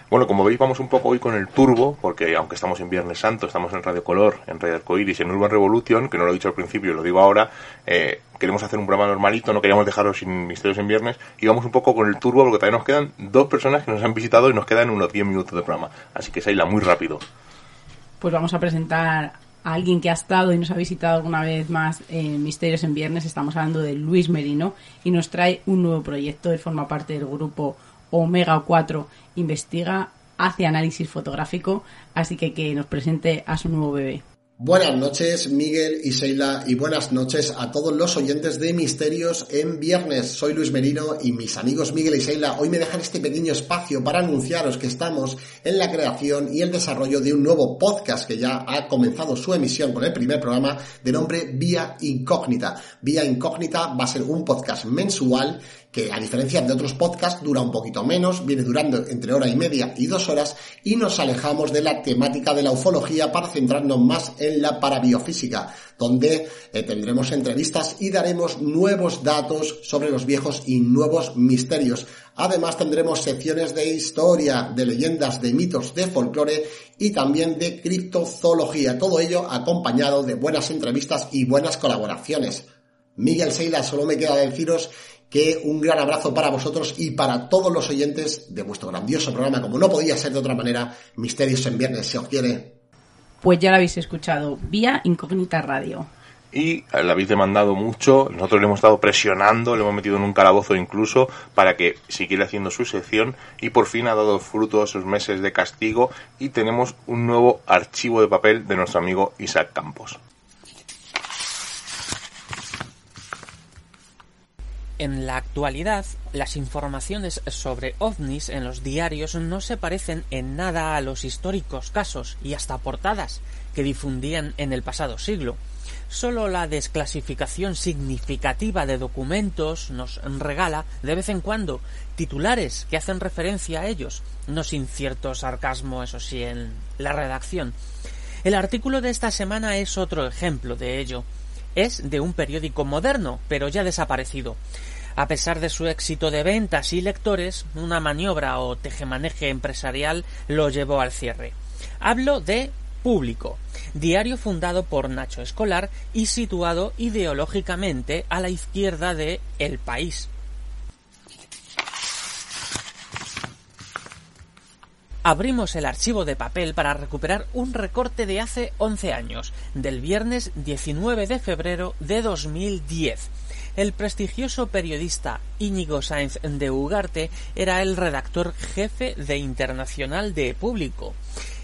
Bueno, como veis, vamos un poco hoy con el turbo, porque aunque estamos en Viernes Santo, estamos en Radio Color, en Radio Arcoiris, en Urban Revolution, que no lo he dicho al principio lo digo ahora, eh, queremos hacer un programa normalito, no queríamos dejaros sin misterios en viernes, y vamos un poco con el turbo, porque también nos quedan dos personas que nos han visitado y nos quedan unos 10 minutos de programa. Así que Saila, muy rápido. Pues vamos a presentar a alguien que ha estado y nos ha visitado alguna vez más en Misterios en Viernes, estamos hablando de Luis Merino y nos trae un nuevo proyecto. Él forma parte del grupo Omega 4 investiga, hace análisis fotográfico, así que que nos presente a su nuevo bebé. Buenas noches, Miguel y Sheila, y buenas noches a todos los oyentes de Misterios en Viernes. Soy Luis Merino y mis amigos Miguel y Sheila hoy me dejan este pequeño espacio para anunciaros que estamos en la creación y el desarrollo de un nuevo podcast que ya ha comenzado su emisión con el primer programa de nombre Vía Incógnita. Vía Incógnita va a ser un podcast mensual que a diferencia de otros podcasts dura un poquito menos, viene durando entre hora y media y dos horas y nos alejamos de la temática de la ufología para centrarnos más en la parabiofísica, donde eh, tendremos entrevistas y daremos nuevos datos sobre los viejos y nuevos misterios. Además tendremos secciones de historia, de leyendas, de mitos, de folclore y también de criptozoología. Todo ello acompañado de buenas entrevistas y buenas colaboraciones. Miguel Seila, solo me queda deciros que un gran abrazo para vosotros y para todos los oyentes de vuestro grandioso programa, como no podía ser de otra manera, Misterios en Viernes, si os quiere. Pues ya lo habéis escuchado, vía Incógnita Radio. Y la habéis demandado mucho, nosotros le hemos estado presionando, le hemos metido en un calabozo incluso para que siguiera haciendo su sección y por fin ha dado fruto a sus meses de castigo y tenemos un nuevo archivo de papel de nuestro amigo Isaac Campos. En la actualidad, las informaciones sobre ovnis en los diarios no se parecen en nada a los históricos casos y hasta portadas que difundían en el pasado siglo. Solo la desclasificación significativa de documentos nos regala de vez en cuando titulares que hacen referencia a ellos, no sin cierto sarcasmo, eso sí, en la redacción. El artículo de esta semana es otro ejemplo de ello es de un periódico moderno, pero ya desaparecido. A pesar de su éxito de ventas y lectores, una maniobra o tejemaneje empresarial lo llevó al cierre. Hablo de Público, diario fundado por Nacho Escolar y situado ideológicamente a la izquierda de El País, Abrimos el archivo de papel para recuperar un recorte de hace 11 años, del viernes 19 de febrero de 2010. El prestigioso periodista Íñigo Sáenz de Ugarte era el redactor jefe de Internacional de Público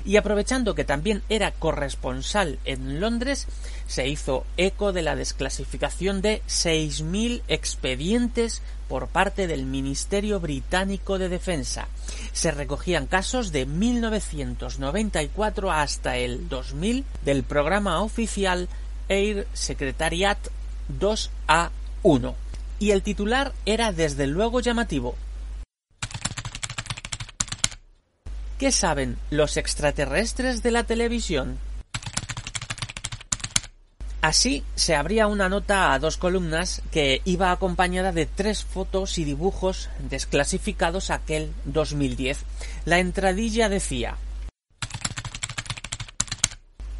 y aprovechando que también era corresponsal en Londres, se hizo eco de la desclasificación de 6.000 expedientes por parte del Ministerio Británico de Defensa. Se recogían casos de 1994 hasta el 2000 del programa oficial Air Secretariat 2A1. Y el titular era desde luego llamativo. ¿Qué saben los extraterrestres de la televisión? Así se abría una nota a dos columnas que iba acompañada de tres fotos y dibujos desclasificados aquel 2010. La entradilla decía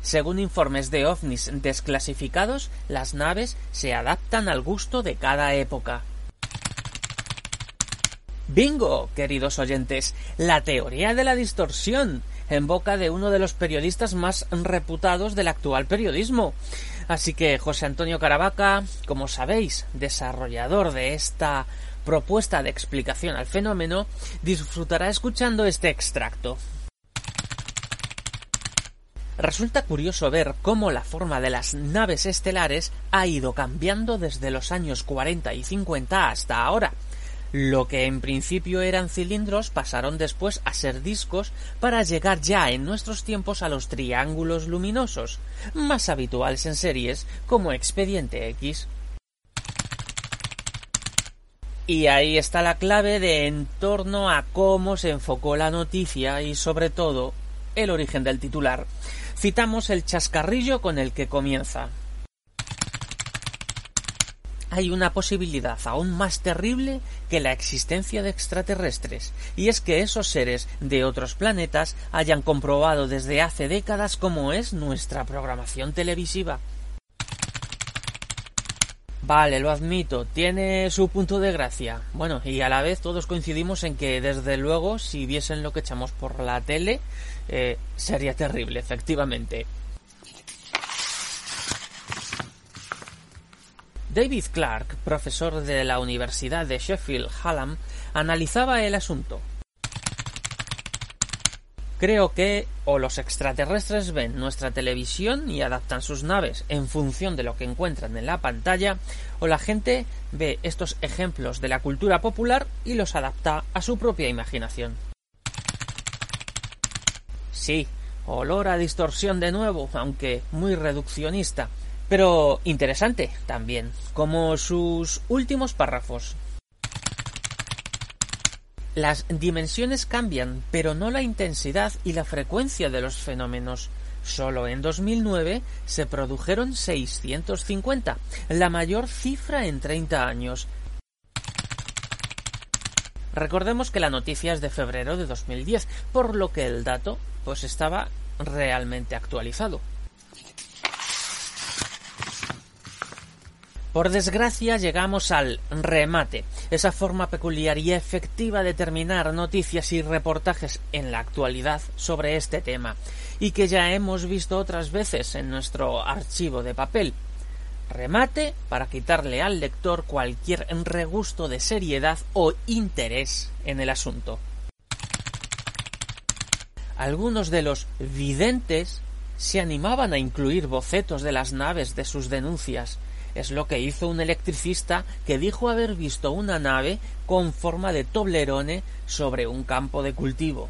según informes de ovnis desclasificados, las naves se adaptan al gusto de cada época. Bingo, queridos oyentes, la teoría de la distorsión, en boca de uno de los periodistas más reputados del actual periodismo. Así que José Antonio Caravaca, como sabéis, desarrollador de esta propuesta de explicación al fenómeno, disfrutará escuchando este extracto. Resulta curioso ver cómo la forma de las naves estelares ha ido cambiando desde los años 40 y 50 hasta ahora. Lo que en principio eran cilindros pasaron después a ser discos para llegar ya en nuestros tiempos a los triángulos luminosos, más habituales en series como Expediente X. Y ahí está la clave de en torno a cómo se enfocó la noticia y sobre todo el origen del titular. Citamos el chascarrillo con el que comienza hay una posibilidad aún más terrible que la existencia de extraterrestres, y es que esos seres de otros planetas hayan comprobado desde hace décadas cómo es nuestra programación televisiva. Vale, lo admito, tiene su punto de gracia. Bueno, y a la vez todos coincidimos en que, desde luego, si viesen lo que echamos por la tele, eh, sería terrible, efectivamente. David Clark, profesor de la Universidad de Sheffield Hallam, analizaba el asunto. Creo que o los extraterrestres ven nuestra televisión y adaptan sus naves en función de lo que encuentran en la pantalla, o la gente ve estos ejemplos de la cultura popular y los adapta a su propia imaginación. Sí, olor a distorsión de nuevo, aunque muy reduccionista, pero interesante también, como sus últimos párrafos. Las dimensiones cambian, pero no la intensidad y la frecuencia de los fenómenos. Solo en 2009 se produjeron 650, la mayor cifra en 30 años. Recordemos que la noticia es de febrero de 2010, por lo que el dato pues estaba realmente actualizado. Por desgracia llegamos al remate, esa forma peculiar y efectiva de terminar noticias y reportajes en la actualidad sobre este tema, y que ya hemos visto otras veces en nuestro archivo de papel. Remate para quitarle al lector cualquier regusto de seriedad o interés en el asunto. Algunos de los videntes se animaban a incluir bocetos de las naves de sus denuncias, es lo que hizo un electricista que dijo haber visto una nave con forma de toblerone sobre un campo de cultivo.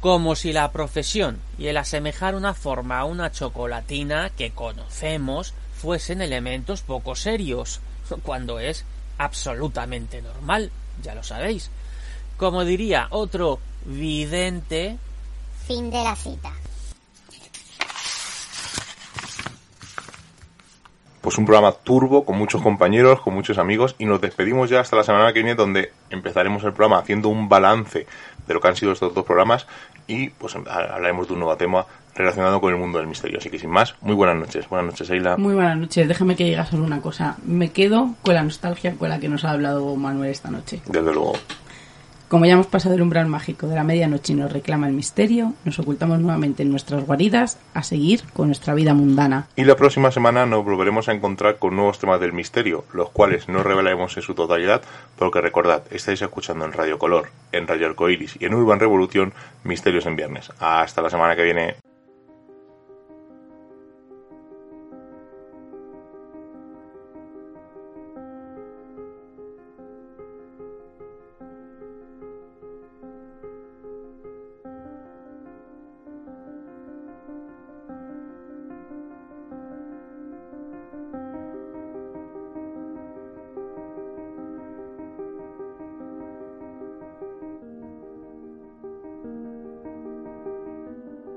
Como si la profesión y el asemejar una forma a una chocolatina que conocemos fuesen elementos poco serios, cuando es absolutamente normal, ya lo sabéis. Como diría otro vidente. Fin de la cita. Pues un programa turbo con muchos compañeros, con muchos amigos y nos despedimos ya hasta la semana que viene donde empezaremos el programa haciendo un balance de lo que han sido estos dos programas y pues hablaremos de un nuevo tema relacionado con el mundo del misterio. Así que sin más, muy buenas noches. Buenas noches, Eila. Muy buenas noches. Déjame que diga solo una cosa. Me quedo con la nostalgia con la que nos ha hablado Manuel esta noche. Desde luego. Como ya hemos pasado el umbral mágico de la medianoche y nos reclama el misterio, nos ocultamos nuevamente en nuestras guaridas a seguir con nuestra vida mundana. Y la próxima semana nos volveremos a encontrar con nuevos temas del misterio, los cuales no revelaremos en su totalidad, porque recordad, estáis escuchando en Radio Color, en Radio Arcoiris y en Urban Revolución Misterios en Viernes. Hasta la semana que viene.